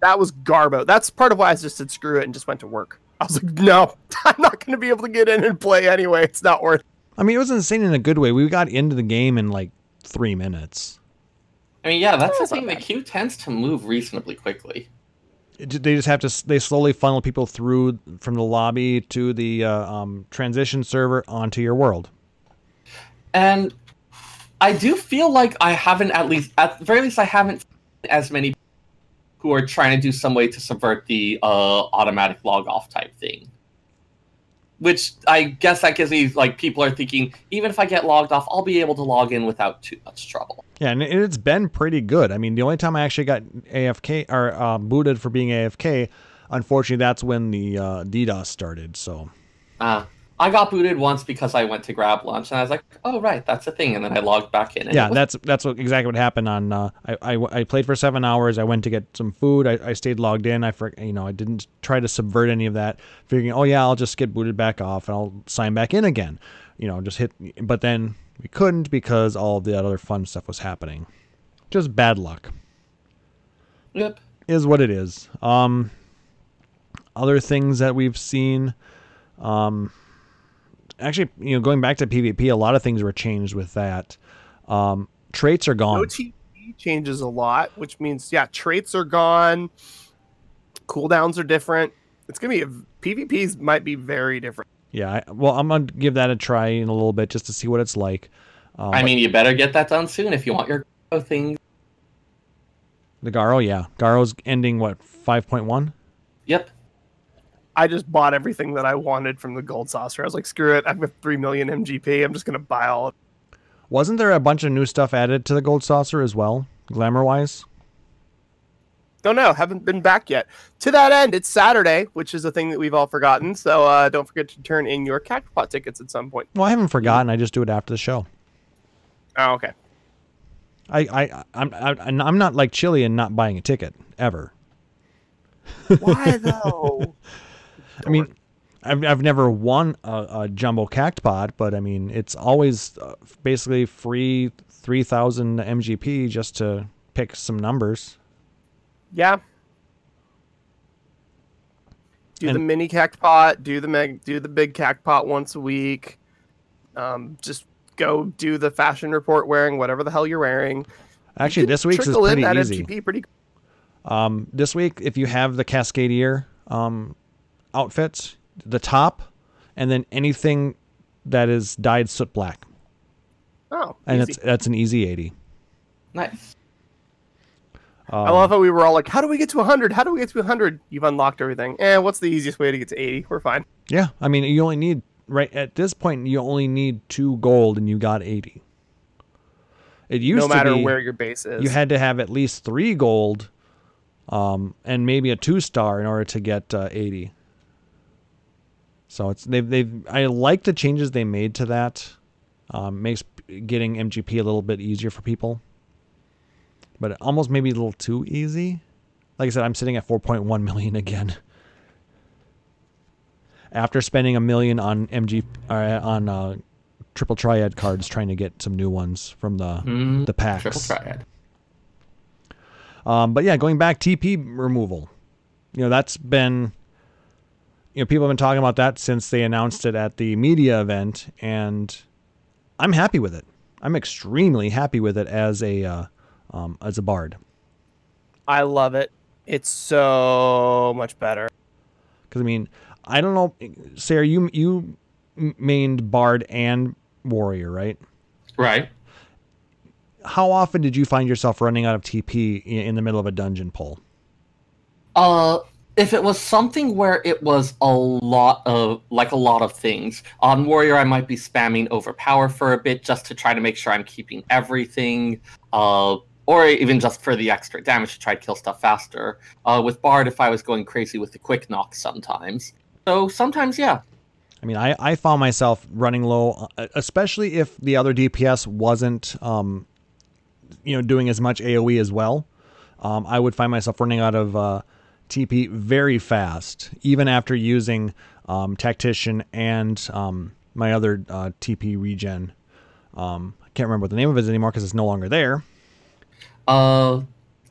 That was garbo. That's part of why I just said screw it and just went to work. I was like, no, I'm not going to be able to get in and play anyway. It's not worth. I mean, it was insane in a good way. We got into the game in like three minutes. I mean, yeah, that's the That's not thing. The bad. queue tends to move reasonably quickly. They just have to they slowly funnel people through from the lobby to the uh, um, transition server onto your world And I do feel like I haven't, at least, at the very least, I haven't as many who are trying to do some way to subvert the uh, automatic log off type thing. Which I guess that gives me like people are thinking, even if I get logged off, I'll be able to log in without too much trouble. yeah and it- it's been pretty good. I mean the only time i actually got afk or uh, booted for being afk unfortunately that's when the uh, ddos started so. Uh, I got booted once because I went to grab lunch, and I was like, "Oh right, that's a thing," and then I logged back in. And yeah that's that's what exactly what happened on uh, I, I i played for seven hours i went to get some food i, I stayed logged in i for, you know i didn't try to subvert any of that figuring oh yeah i'll just get booted back off and i'll sign back in again you know just hit but then we couldn't because all of the other fun stuff was happening just bad luck Yep. is what it is um other things that we've seen um actually you know going back to pvp a lot of things were changed with that um traits are gone No TP PvP changes a lot, which means yeah, traits are gone, cooldowns are different. It's gonna be a, PvPs might be very different. Yeah, I, well, I'm gonna give that a try in a little bit just to see what it's like. Um, I mean, you better get that done soon if you want your thing. the Garo, yeah, Garo's ending what 5.1. Yep. I just bought everything that I wanted from the gold saucer. I was like, screw it, I've got three million MGP. I'm just gonna buy all. Of Wasn't there a bunch of new stuff added to the Gold Saucer as well, glamour wise? Don't know, haven't been back yet. To that end, it's Saturday, which is a thing that we've all forgotten. So uh, don't forget to turn in your Cactpot tickets at some point. Well, I haven't forgotten. I just do it after the show. Oh, okay. I, I, I'm, I, I'm not like Chili and not buying a ticket ever. Why though? I mean, I've, I've never won a, a jumbo cactpot, but I mean, it's always uh, basically free 3,000 MGP just to pick some numbers. Yeah. Do the And- mini cactpot, do the meg, do the big cactpot once a week. Um, just go do the fashion report wearing whatever the hell you're wearing. Actually, You this week's is pretty that easy. MGP pretty. Um, this week, if you have the Cascadier um, outfits, the top, and then anything that is dyed soot black, Oh, and easy. that's that's an easy 80. Nice. Um, I love how we were all like, "How do we get to 100? How do we get to 100?" You've unlocked everything. Eh, what's the easiest way to get to 80? We're fine. Yeah, I mean, you only need right at this point. You only need two gold, and you got 80. It used no matter to be where your base is. you had to have at least three gold, um, and maybe a two star in order to get uh, 80. So it's they've they've I like the changes they made to that. Um, makes getting MGP a little bit easier for people, but almost maybe a little too easy. Like I said, I'm sitting at 4.1 million again. After spending a million on MG uh, on uh, triple triad cards, trying to get some new ones from the Mm, the packs. Triple triad. Um, but yeah, going back, TP removal. You know, that's been, you know, people have been talking about that since they announced it at the media event, and I'm happy with it. I'm extremely happy with it as a uh, um, as a bard I love it. It's so much better. because I mean, I don't know, Seyrr, you you mained bard and warrior, right? Right. How often did you find yourself running out of TP in the middle of a dungeon pull? Uh, if it was something where it was a lot of like a lot of things on warrior, I might be spamming overpower for a bit just to try to make sure I'm keeping everything. Uh, or even just for the extra damage to try to kill stuff faster. Uh, with bard, if I was going crazy with the quick nock sometimes. So sometimes, yeah. I mean, I, I found myself running low, uh, especially if the other DPS wasn't, um, you know, doing as much AOE as well. Um, I would find myself running out of uh, TP very fast, even after using um, Tactician and um, my other uh, TP regen. Um, I can't remember what the name of it is anymore because it's no longer there. Uh,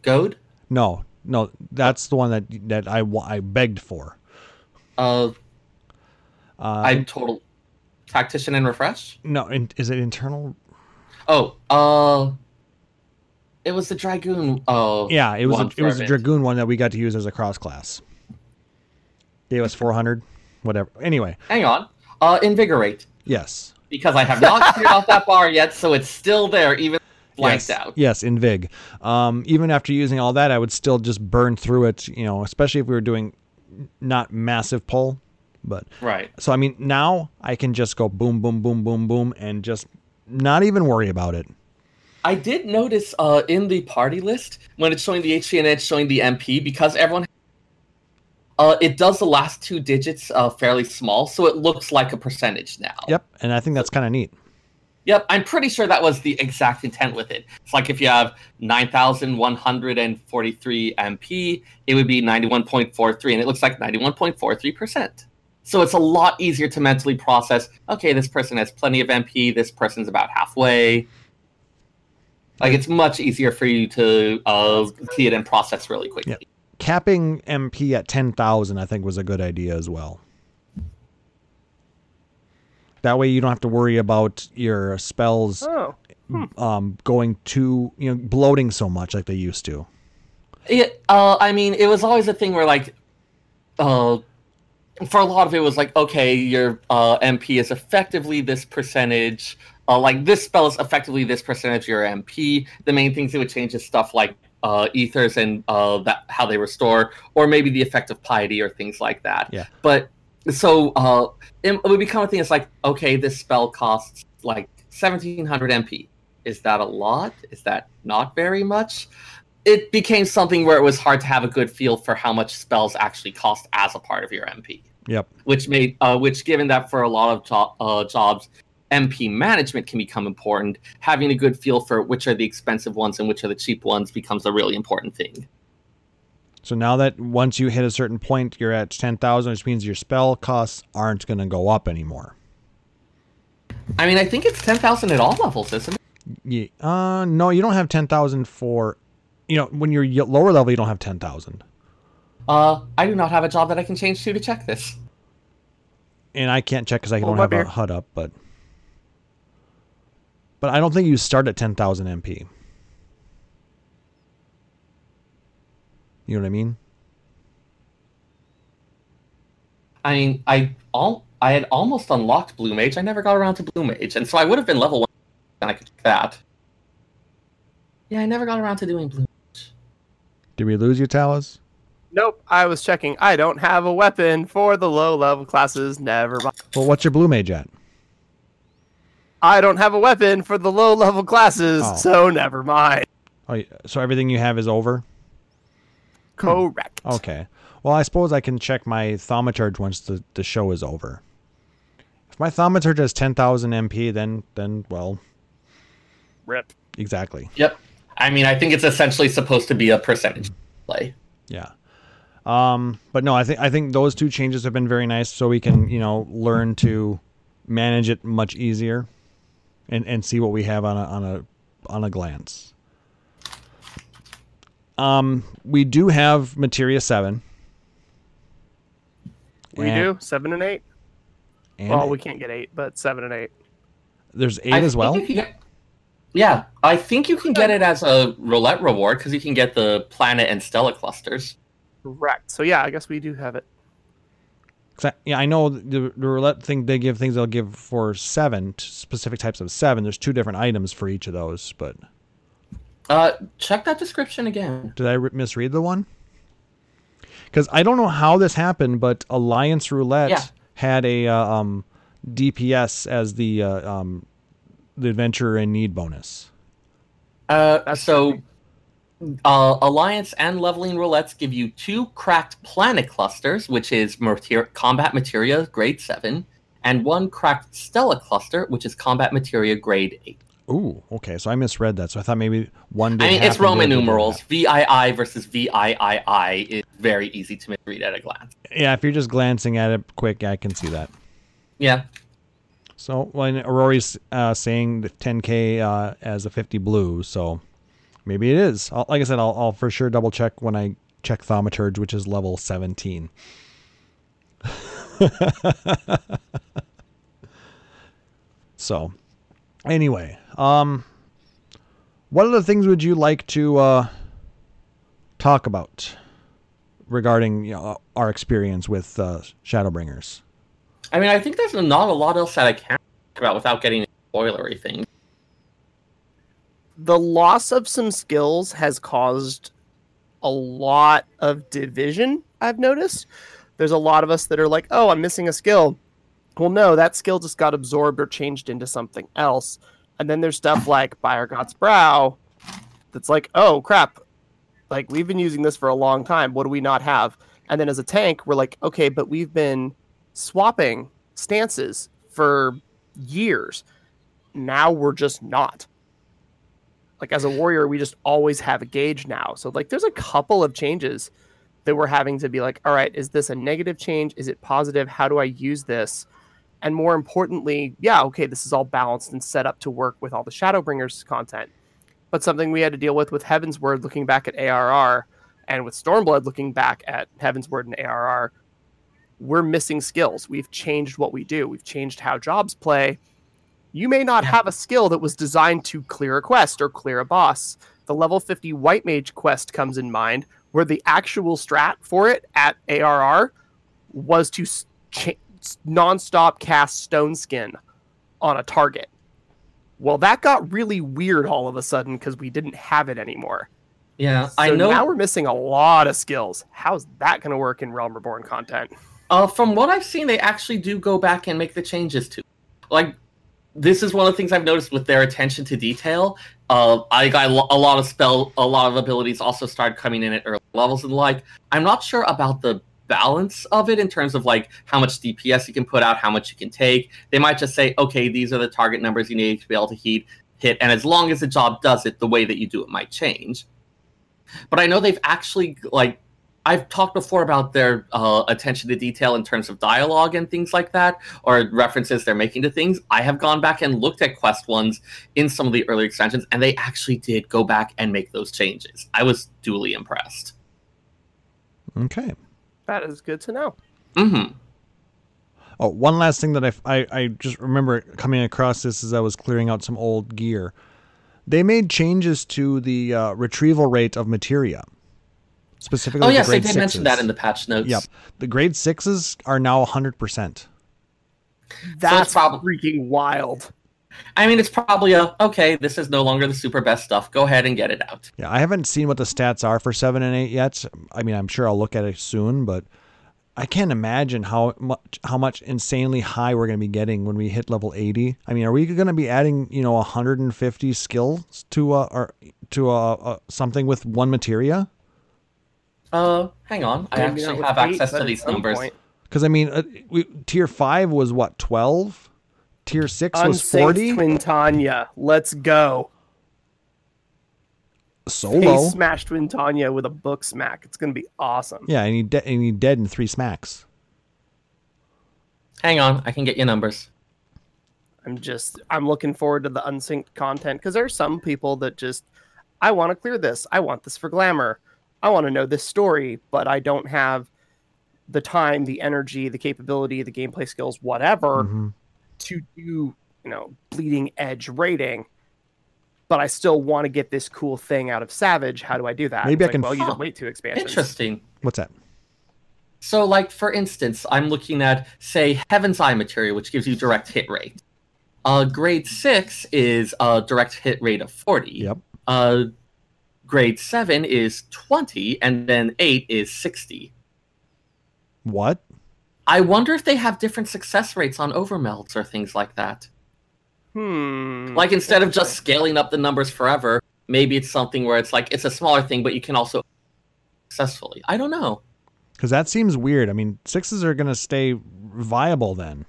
goad. No, no, that's the one that that I I begged for. Uh, Uh, I'm total tactician and refresh. no, in, is it internal? Oh, uh, it was the dragoon. Oh, Yeah, it was a, it was a dragoon one that we got to use as a cross class. Gave us 400, whatever. Anyway, Hang on. Uh, invigorate yes. because I have not cleared off that bar yet, so it's still there, even blanked yes, out. Yes, in Vig. Um, even after using all that, I would still just burn through it, you know, especially if we were doing not massive pull. But Right. so, I mean, now I can just go boom, boom, boom, boom, boom, and just not even worry about it. I did notice uh, in the party list when it's showing the HP and it's showing the MP because everyone. Uh, it does the last two digits uh, fairly small, so it looks like a percentage now. Yep. And I think that's kind of neat. Yep, I'm pretty sure that was the exact intent with it. It's like if you have 9,143 MP, it would be 91.43, and it looks like 91.43%. So it's a lot easier to mentally process okay, this person has plenty of MP, this person's about halfway. Like it's much easier for you to uh, see it and process really quickly. Yeah. Capping MP at 10,000, I think, was a good idea as well. That way you don't have to worry about your spells Oh, um, going too, you know bloating so much like they used to. Yeah, uh, I mean, it was always a thing where like, uh, for a lot of it was like, okay, your uh, MP is effectively this percentage. Uh, like this spell is effectively this percentage of your MP. The main things it would change is stuff like uh, ethers and uh, that how they restore, or maybe the effect of piety or things like that. Yeah. But so uh, it would become a thing. It's like, okay, this spell costs like seventeen hundred MP. Is that a lot? Is that not very much? It became something where it was hard to have a good feel for how much spells actually cost as a part of your MP Yep. which made uh, which given that for a lot of jo- uh, jobs mp management can become important having a good feel for which are the expensive ones and which are the cheap ones becomes a really important thing So now that once you hit a certain point, you're at ten thousand, which means your spell costs aren't going to go up anymore. i mean i think it's 10000 at all levels isn't it Yeah. Uh, no, you don't have ten thousand for, you know, when you're lower level, you don't have ten thousand. uh i do not have a job that i can change to to check this and I can't check because I don't my have beer. a HUD up, but but I don't think you start at ten thousand MP. You know what I mean? i mean i all i had almost unlocked blue mage i never got around to blue mage and so i would have been level one and i could check that yeah i never got around to doing blue Mage. Did we lose you, Taliz? Nope, I was checking. I don't have a weapon for the low level classes. Never mind. Well, what's your blue mage at? I don't have a weapon for the low level classes, Oh. so never mind. Oh, so everything you have is over. Correct. Okay. Well, I suppose I can check my thaumaturge once the, the show is over. If my thaumaturge has ten thousand MP, then then well, Rip. exactly. Yep. I mean, I think it's essentially supposed to be a percentage play. Yeah. Um, but no, I think I think those two changes have been very nice, so we can you know learn to manage it much easier, and and see what we have on a on a on a glance. Um, we do have Materia seven. We And- do seven and eight. And well, we can't get eight, but seven and eight. there's eight I as well. get- yeah, I think you can get it as a roulette reward because you can get the planet and stellar clusters. Correct. So yeah, I guess we do have it. I- yeah, I know the, the roulette thing. They give things they'll give for seven specific types of seven. There's two different items for each of those, but Uh, check that description again. Did I re- misread the one? Because I don't know how this happened, but Alliance Roulette Yeah. had a uh, um, DPS as the uh, um, the adventurer in need bonus. Uh, so uh, Alliance and leveling roulettes give you two cracked planet clusters, which is mater- combat materia grade seven, and one cracked stellar cluster, which is combat materia grade eight. Ooh, okay. So I misread that. So I thought maybe one. Did I mean, it's Roman numerals. VII versus VIII is very easy to misread at a glance. Yeah, if you're just glancing at it quick, I can see that. Yeah. So when Aurore's uh, saying the 10k uh, as a 50 blue, so maybe it is. I'll, like I said, I'll, I'll for sure double check when I check Thaumaturge, which is level 17. so, anyway, um, what other things would you like to uh, talk about regarding you know, our experience with uh, Shadowbringers? I mean, I think there's not a lot else that I can talk about without getting spoilery things. The loss of some skills has caused a lot of division, I've noticed. There's a lot of us that are like, oh, I'm missing a skill. Well, no, that skill just got absorbed or changed into something else. And then there's stuff like Buyer God's Brow that's like, oh, crap. Like, we've been using this for a long time. What do we not have? And then as a tank, we're like, okay, but we've been swapping stances for years. Now we're just not. Like as a warrior, we just always have a gauge now. So like there's a couple of changes that we're having to be like, all right, is this a negative change? Is it positive? How do I use this? And more importantly, yeah, okay, this is all balanced and set up to work with all the Shadowbringers content. But something we had to deal with with Heavensward looking back at ARR and with Stormblood looking back at Heavensward and ARR, we're missing skills. We've changed what we do. We've changed how jobs play. You may not have a skill that was designed to clear a quest or clear a boss. The level 50 White Mage quest comes in mind, where the actual strat for it at ARR was to cha- non-stop cast Stone Skin on a target. Well, that got really weird all of a sudden because we didn't have it anymore. Yeah, So I know. now we're missing a lot of skills. How's that going to work in Realm Reborn content? Uh, from what I've seen, they actually do go back and make the changes to. Like, this is one of the things I've noticed with their attention to detail. Uh, I got a lot of spell, a lot of abilities also started coming in at early levels, and like, I'm not sure about the balance of it in terms of like how much DPS you can put out, how much you can take. They might just say, okay, these are the target numbers you need to be able to heat hit, and as long as the job does it, the way that you do it might change. But I know they've actually like I've talked before about their uh, attention to detail in terms of dialogue and things like that, or references they're making to things. I have gone back and looked at Quest ones in some of the early extensions, and they actually did go back and make those changes. I was duly impressed. Okay. That is good to know. Mm-hmm. Oh, one last thing that I, I, I just remember coming across this as I was clearing out some old gear. They made changes to the uh, retrieval rate of materia. Specifically, Oh the yes, they grade did mention that in the patch notes. Yep. The grade sixes are now 100%. That's prob- freaking wild. I mean, it's probably a okay. This is no longer the super best stuff. Go ahead and get it out. Yeah, I haven't seen what the stats are for 7 and 8 yet. I mean, I'm sure I'll look at it soon, but I can't imagine how much how much insanely high we're going to be getting when we hit level 80. I mean, are we going to be adding, you know, 150 skills to uh or to uh, uh something with one materia? Uh, hang on. I Maybe actually have eight, access to these numbers. Cuz I mean, uh, we, tier 5 was what, 12? Tier 6 was Unsynced 40? Twintania. Let's go. Solo. Face smash Twintania with a book smack. It's gonna be awesome. Yeah, and he de- and he dead in 3 smacks. Hang on, I can get you numbers. I'm just I'm looking forward to the unsynced content because there are some people that just I want to clear this. I want this for glamour. I want to know this story, but I don't have the time, the energy, the capability, the gameplay skills, whatever Mhm. to do, you know, bleeding edge rating. But I still want to get this cool thing out of Savage. How do I do that? Maybe It's I can- Well, you don't wait two expansions. Interesting. What's that? So, like for instance, I'm looking at say Heaven's Eye material, which gives you direct hit rate. Uh, grade six is a direct hit rate of forty. Yep. Uh, grade seven is twenty, and then eight is sixty. What? I wonder if they have different success rates on overmelds or things like that. Hmm. Like instead of just scaling up the numbers forever, maybe it's something where it's like it's a smaller thing, but you can also successfully. I don't know. Because that seems weird. I mean, sixes are going to stay viable then.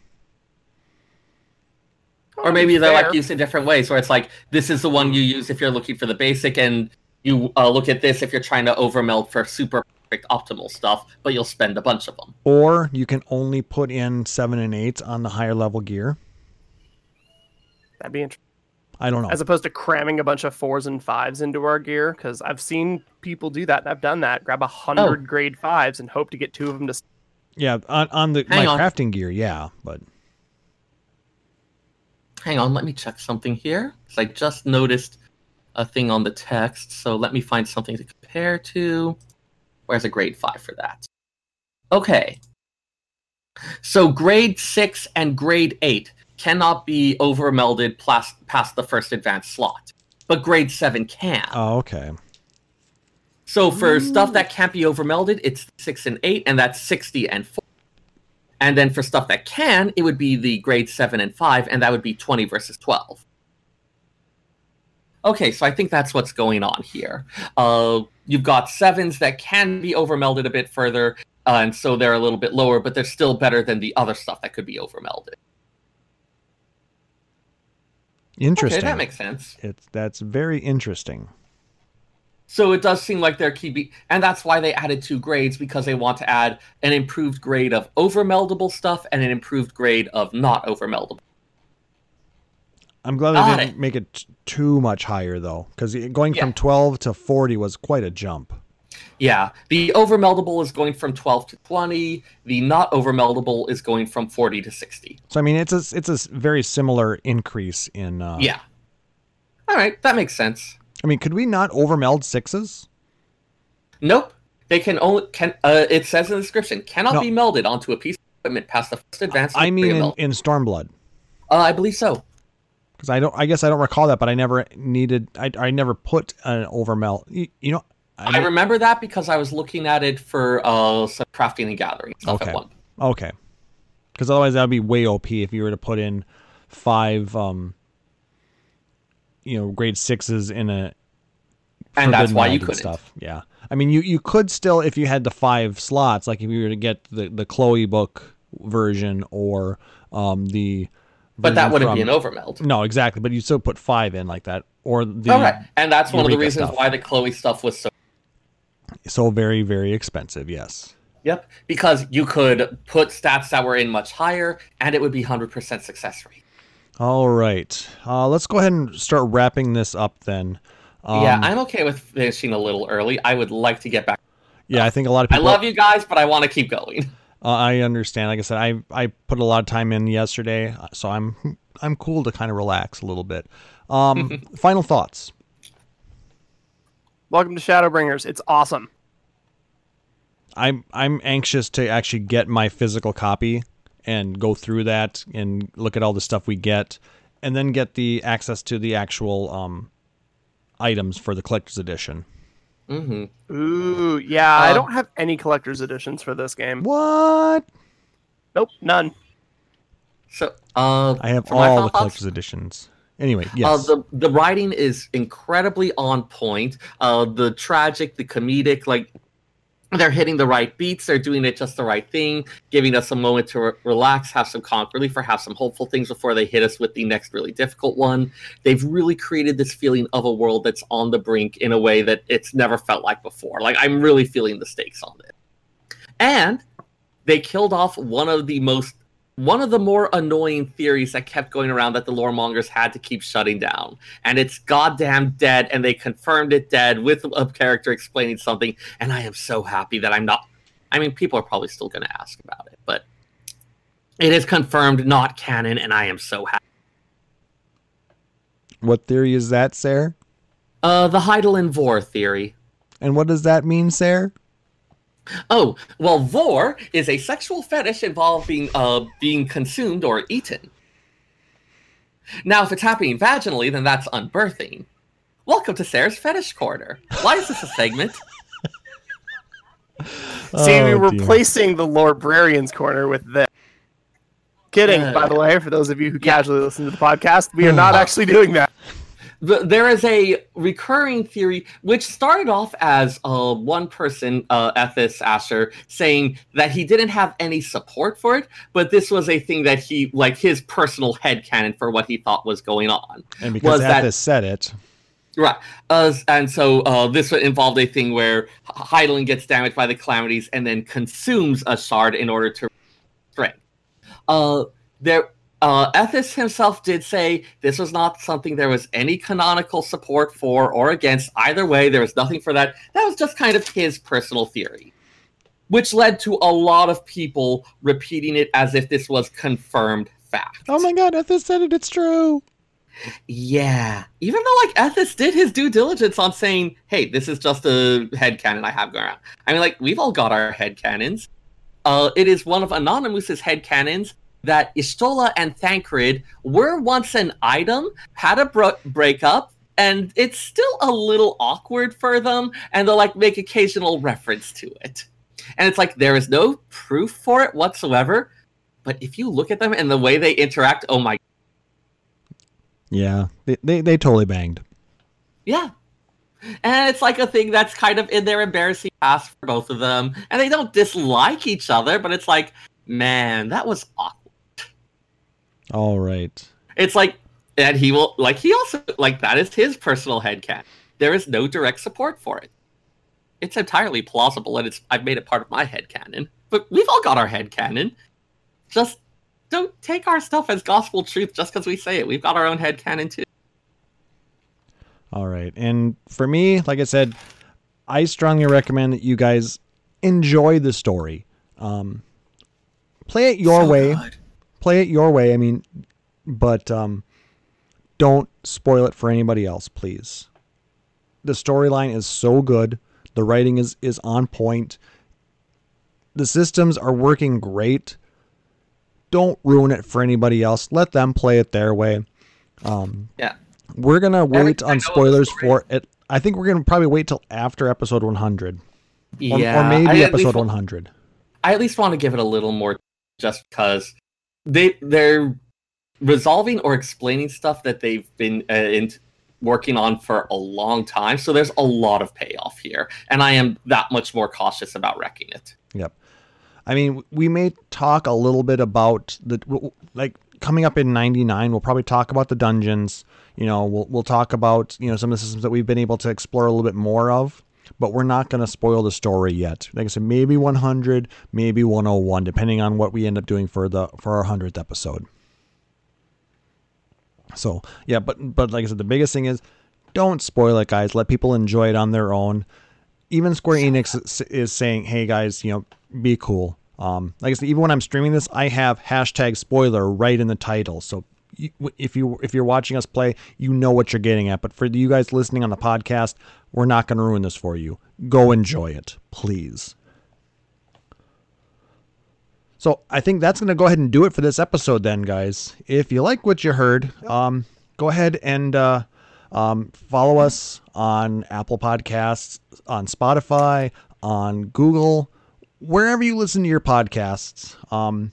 or maybe they're Fair. like used in different ways where it's like this is the one you use if you're looking for the basic and you uh, look at this if you're trying to overmeld for super perfect optimal stuff but you'll spend a bunch of them Or you can only put in seven and eight on the higher level gear. That'd be interesting. I don't know. as opposed to cramming a bunch of fours and fives into our gear because i've seen people do that and i've done that grab a hundred Oh. grade fives and hope to get two of them to yeah, on, on the Hang my on. crafting gear, yeah, but hang on let me check something here because i just noticed a thing on the text so let me find something to compare to where's a grade 5 for that okay so grade 6 and grade 8 cannot be overmelded plas- past the first advanced slot but grade 7 can oh, okay. So for stuff that can't be overmelded, it's six and eight, and that's sixty and four. And then for stuff that can, it would be the grade seven and five, and that would be twenty versus twelve. Okay, so I think that's what's going on here. Uh, you've got sevens that can be overmelded a bit further, uh, and so they're a little bit lower, but they're still better than the other stuff that could be overmelded. Interesting. Okay, that makes sense. it's that's very interesting. So it does seem like they're keeping, and that's why they added two grades because they want to add an improved grade of overmeldable stuff and an improved grade of not overmeldable. I'm glad they didn't it. make it t- too much higher though, because going Yeah. from 12 to 40 was quite a jump. Yeah, the overmeldable is going from 12 to 20. The not overmeldable is going from 40 to 60. So I mean, it's a it's a very similar increase in. Uh, Yeah. All right, that makes sense. I mean, could we not overmeld sixes? Nope. They can only can uh, it says in the description cannot No. be melded onto a piece of equipment past the first advance. I mean, in, in Stormblood, uh, I believe so. Because I don't. I guess I don't recall that, but I never needed. I I never put an overmeld. You, you know. I, remember that because I was looking at it for uh some crafting and gathering stuff Okay. at one. Okay. Because otherwise that would be way OP if you were to put in five, um, you know, grade sixes in a. And that's why you couldn't. Stuff. Yeah. I mean, you you could still if you had the five slots, like if you were to get the the Chloe book version or um the. But that wouldn't from- be an overmeld. No, exactly. But you still put five in like that, or the All right, and that's one of the reasons stuff. why the Chloe stuff was so. so very very expensive. Yes. Yep, because you could put stats that were in much higher, and it would be hundred percent success rate. All right. Uh, let's go ahead and start wrapping this up then. Um, yeah, I'm okay with finishing a little early. I would like to get back. yeah. I think a lot of people. I love you guys, but I want to keep going. Uh, I understand. Like I said, I I put a lot of time in yesterday, so I'm I'm cool to kind of relax a little bit. Um, final thoughts. Welcome to Shadowbringers. It's awesome. I'm I'm anxious to actually get my physical copy and go through that and look at all the stuff we get, and then get the access to the actual um, items for the collector's edition. Hmm Ooh, yeah. I Uh, don't have any collector's editions for this game. What? Nope, none. So, uh, I have all the collector's editions. Anyway, Uh, yes. the the writing is incredibly on point. Uh, the tragic, the comedic, like they're hitting the right beats. They're doing it just the right thing, giving us a moment to re- relax, have some comic relief, or have some hopeful things before they hit us with the next really difficult one. They've really created this feeling of a world that's on the brink in a way that it's never felt like before. Like I'm really feeling the stakes on it, and they killed off one of the most one of the more annoying theories that kept going around that the lore mongers had to keep shutting down. And it's goddamn dead, and they confirmed it dead with a character explaining something. And I am so happy that I'm not. I mean, people are probably still going to ask about it, but it is confirmed not canon, and I am so happy. what theory is that, Sarah? Uh, the Hydaelyn Vore theory. And what does that mean, Sarah? Oh, well, vore is a sexual fetish involving uh, being consumed or eaten. Now, if it's happening vaginally, then that's unbirthing. Welcome to Sarah's Fetish Corner. Why is this a segment? See, we Oh, were dear. replacing the Librarian's Corner with this. Kidding, by the way, for those of you who casually listen to the podcast, we are Hmm. not actually doing that. The- there is a recurring theory which started off as uh, one person, uh, Ethis Asher, saying that he didn't have any support for it, but this was a thing that he, like his personal head headcanon for what he thought was going on. And because was that- said it, Right. Uh, and so uh, this involved a thing where Hydaelyn gets damaged by the calamities and then consumes a shard in order to strength. Uh, there, uh, Ethis himself did say this was not something there was any canonical support for or against. Either way, there was nothing for that. That was just kind of his personal theory, which led to a lot of people repeating it as if this was confirmed fact. oh my god, Ethis said it, it's true. Yeah. Even though like Ethis did his due diligence on saying, hey, this is just a headcanon I have going around. I mean, like, we've all got our headcanons. Uh, it is one of Anonymous's headcanons that Y'shtola and Thancred were once an item, had a bro- breakup, and it's still a little awkward for them, and they'll like make occasional reference to it. And it's like there is no proof for it whatsoever. But if you look at them and the way they interact, oh my Yeah, they, they, they totally banged. Yeah. And it's like a thing that's kind of in their embarrassing past for both of them. And they don't dislike each other, but it's like, man, that was awkward. All right. It's like, and he will, like, he also, like, that is his personal headcanon. There is no direct support for it. It's entirely plausible, and it's, I've made it part of my headcanon. But we've all got our headcanon. Just don't take our stuff as gospel truth just because we say it. We've got our own headcanon too. All right. And for me, like I said, I strongly recommend that you guys enjoy the story. Um, play it your So way. good. Play it your way. I mean, but um, don't spoil it for anybody else, please. The storyline is so good. The writing is is on point. The systems are working great. Don't ruin it for anybody else. Let them play it their way. Yeah. We're gonna wait on know of the spoilers for it. I think we're gonna probably wait till after episode 100, Yeah. or maybe I episode least, 100. I at least want to give it a little more, just because they they're resolving or explaining stuff that they've been uh, in, working on for a long time. So there's a lot of payoff here, and I am that much more cautious about wrecking it. Yep. I mean, we may talk a little bit about the like coming up in '99. We'll probably talk about the dungeons. You know, we'll we'll talk about you know some of the systems that we've been able to explore a little bit more of. But we're not going to spoil the story yet. Like I said, maybe 100, maybe 101, depending on what we end up doing for the for our hundredth episode. So yeah, but but like I said, the biggest thing is don't spoil it, guys. Let people enjoy it on their own. Even Square Enix is, saying, "Hey guys, you know, be cool." Um, like I said, even when I'm streaming this, I have hashtag spoiler right in the title. So if you if you're watching us play, you know what you're getting at. But for you guys listening on the podcast, we're not going to ruin this for you. Go enjoy it, please. So I think that's going to go ahead and do it for this episode, then, guys. If you like what you heard, um, go ahead and uh, um, follow us on Apple Podcasts, on Spotify, on Google, wherever you listen to your podcasts. Um,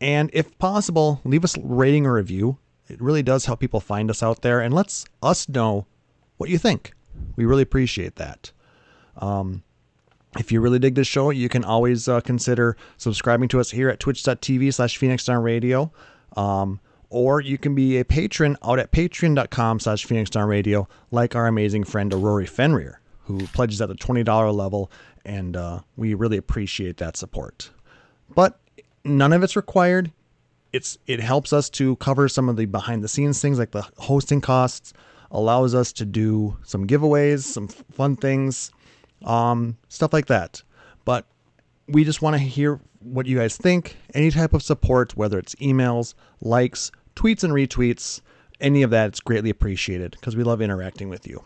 and if possible, leave us a rating or review. It really does help people find us out there, and lets us know what you think. We really appreciate that. Um, if you really dig this show, you can always uh, consider subscribing to us here at twitch.tv slash Phoenix Down Radio. Um, or you can be a patron out at patreon.com slash Phoenix Down Radio, like our amazing friend Rory Fenrir, who pledges at the $20 level, and uh, we really appreciate that support. But none of it's required. It's it helps us to cover some of the behind the scenes things like the hosting costs, allows us to do some giveaways, some fun things, um, stuff like that. But we just want to hear what you guys think. Any type of support, whether it's emails, likes, tweets, and retweets, any of that, it's greatly appreciated because we love interacting with you.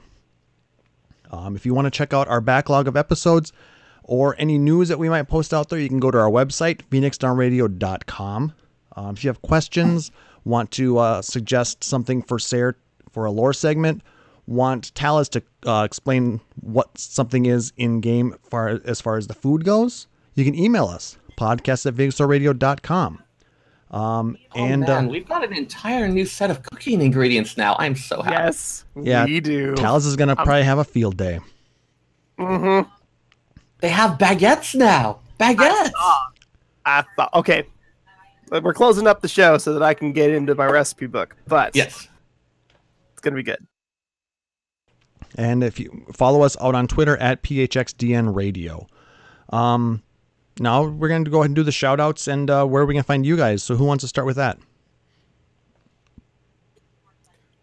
Um, if you want to check out our backlog of episodes or any news that we might post out there, you can go to our website, phoenixdownradio.com. Um, if you have questions, want to uh, suggest something for Sarah for a lore segment, want Taliz to uh, explain what something is in game far as far as the food goes, you can email us podcast at vigstarradio.com. Um, Oh, and man, uh, we've got an entire new set of cooking ingredients now. I'm so happy. Yes, Yeah, we do. Taliz is going to probably have a field day. mm-hmm. They have baguettes now. Baguettes. I thought okay. We're closing up the show so that I can get into my recipe book, but Yes. It's gonna be good. And if you follow us out on Twitter at PHXDN Radio. Um, now we're going to go ahead and do the shout outs and uh, where we can find you guys. So who wants to start with that?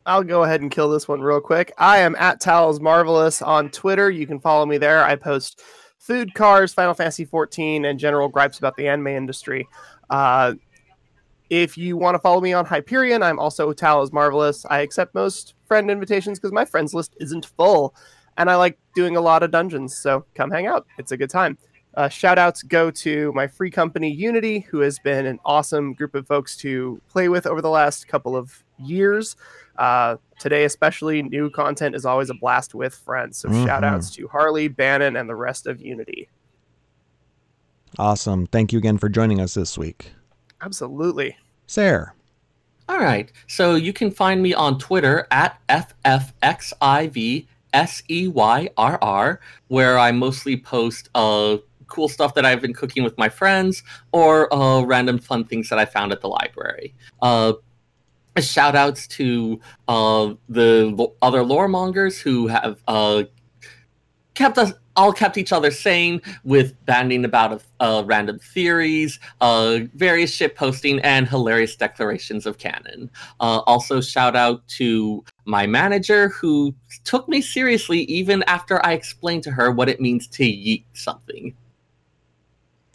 I'll go ahead and kill this one real quick. I am at Taliz Marvelous on Twitter. You can follow me there. I post food, cars, Final Fantasy 14, and general gripes about the anime industry. Uh, if you want to follow me on Hyperion, I'm also Taliz Marvelous. I accept most friend invitations because my friends list isn't full, and I like doing a lot of dungeons. So come hang out. It's a good time. Uh, shout outs go to my free company Unity, who has been an awesome group of folks to play with over the last couple of years. Uh, today, especially, new content is always a blast with friends. So, Mhm. shout outs to Harley, Bannon, and the rest of Unity. Awesome. Thank you again for joining us this week. Absolutely. Sarah. All right. So you can find me on Twitter at FFXIVSEYRR, where I mostly post uh, cool stuff that I've been cooking with my friends or uh, random fun things that I found at the library. Uh, shout outs to uh, the other lore mongers who have uh, kept us all kept each other sane with bandying about uh, random theories, uh, various shit posting, and hilarious declarations of canon. Uh, also, shout out to my manager who took me seriously even after I explained to her what it means to yeet something.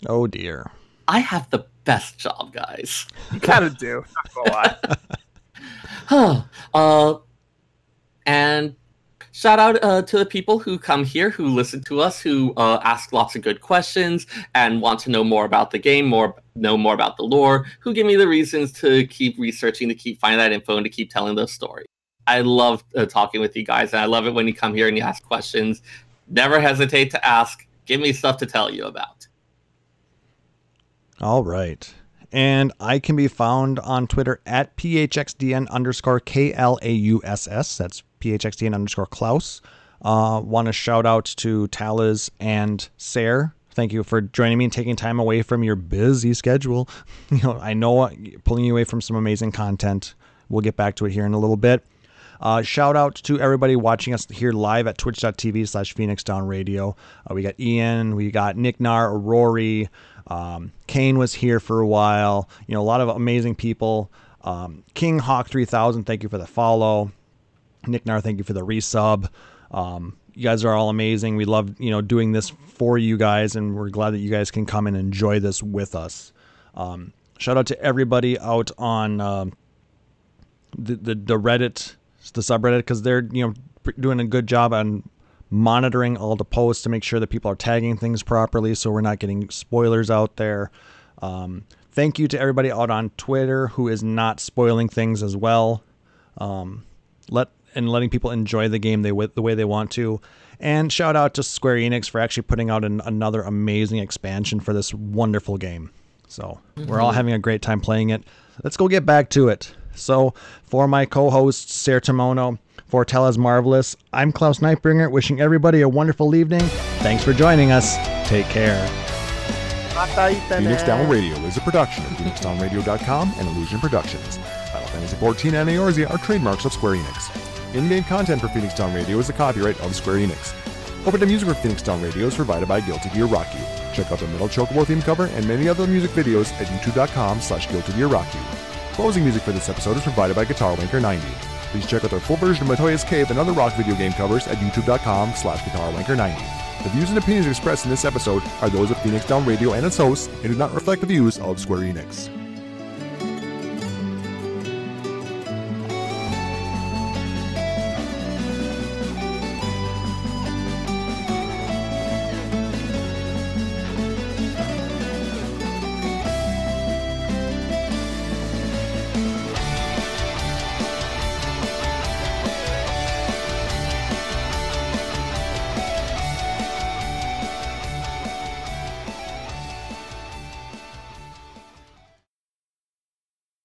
Oh dear. I have the best job, guys. You kind of do. Not gonna lie. Huh. uh, and shout out uh, to the people who come here, who listen to us, who uh, ask lots of good questions and want to know more about the game, more know more about the lore, who give me the reasons to keep researching, to keep finding that info, and to keep telling those stories. I love uh, talking with you guys, and I love it when you come here and you ask questions. Never hesitate to ask. Give me stuff to tell you about. All right. And I can be found on Twitter at phxdn underscore K L A U S S. That's phxdn underscore Klauss. Uh, Want to shout out to Taliz and Sarah. Thank you for joining me and taking time away from your busy schedule. You know, I know pulling you away from some amazing content. We'll get back to it here in a little bit. Uh, shout out to everybody watching us here live at twitch.tv slash Phoenix Down Radio. Uh, we got Ian, we got Nick Nar, Rory, um, Kane was here for a while. You know, a lot of amazing people. Um, King Hawk 3000, thank you for the follow. Nick Nar, thank you for the resub. Um, you guys are all amazing. We love, you know, doing this for you guys, and we're glad that you guys can come and enjoy this with us. Um, shout out to everybody out on um, the, the the Reddit, the subreddit, because they're you know doing a good job on monitoring all the posts to make sure that people are tagging things properly, so we're not getting spoilers out there. Um, thank you to everybody out on Twitter who is not spoiling things as well. Um, let and letting people enjoy the game they the way they want to. And shout out to Square Enix for actually putting out an, another amazing expansion for this wonderful game. So mm-hmm. we're all having a great time playing it. Let's go get back to it. So for my co-host Sarah Timono, for Taliz Marvelous, I'm Klauss Nightbringer, wishing everybody a wonderful evening. Thanks for joining us. Take care. Phoenix Down Radio is a production of PhoenixDownRadio.com and Illusion Productions. Final Fantasy XIV and Eorzea are trademarks of Square Enix. In-game content for Phoenix Down Radio is a copyright of Square Enix. Open Opening music for Phoenix Down Radio is provided by Guilty Gear Rock You. Check out the Metal Chocobo theme cover and many other music videos at youtube.com slash Guilty Gear Rock You. Closing music for this episode is provided by Guitar Wanker 90. Please check out our full version of Matoya's Cave and other rock video game covers at youtube.com slash guitarwanker90. The views and opinions expressed in this episode are those of Phoenix Down Radio and its hosts and do not reflect the views of Square Enix.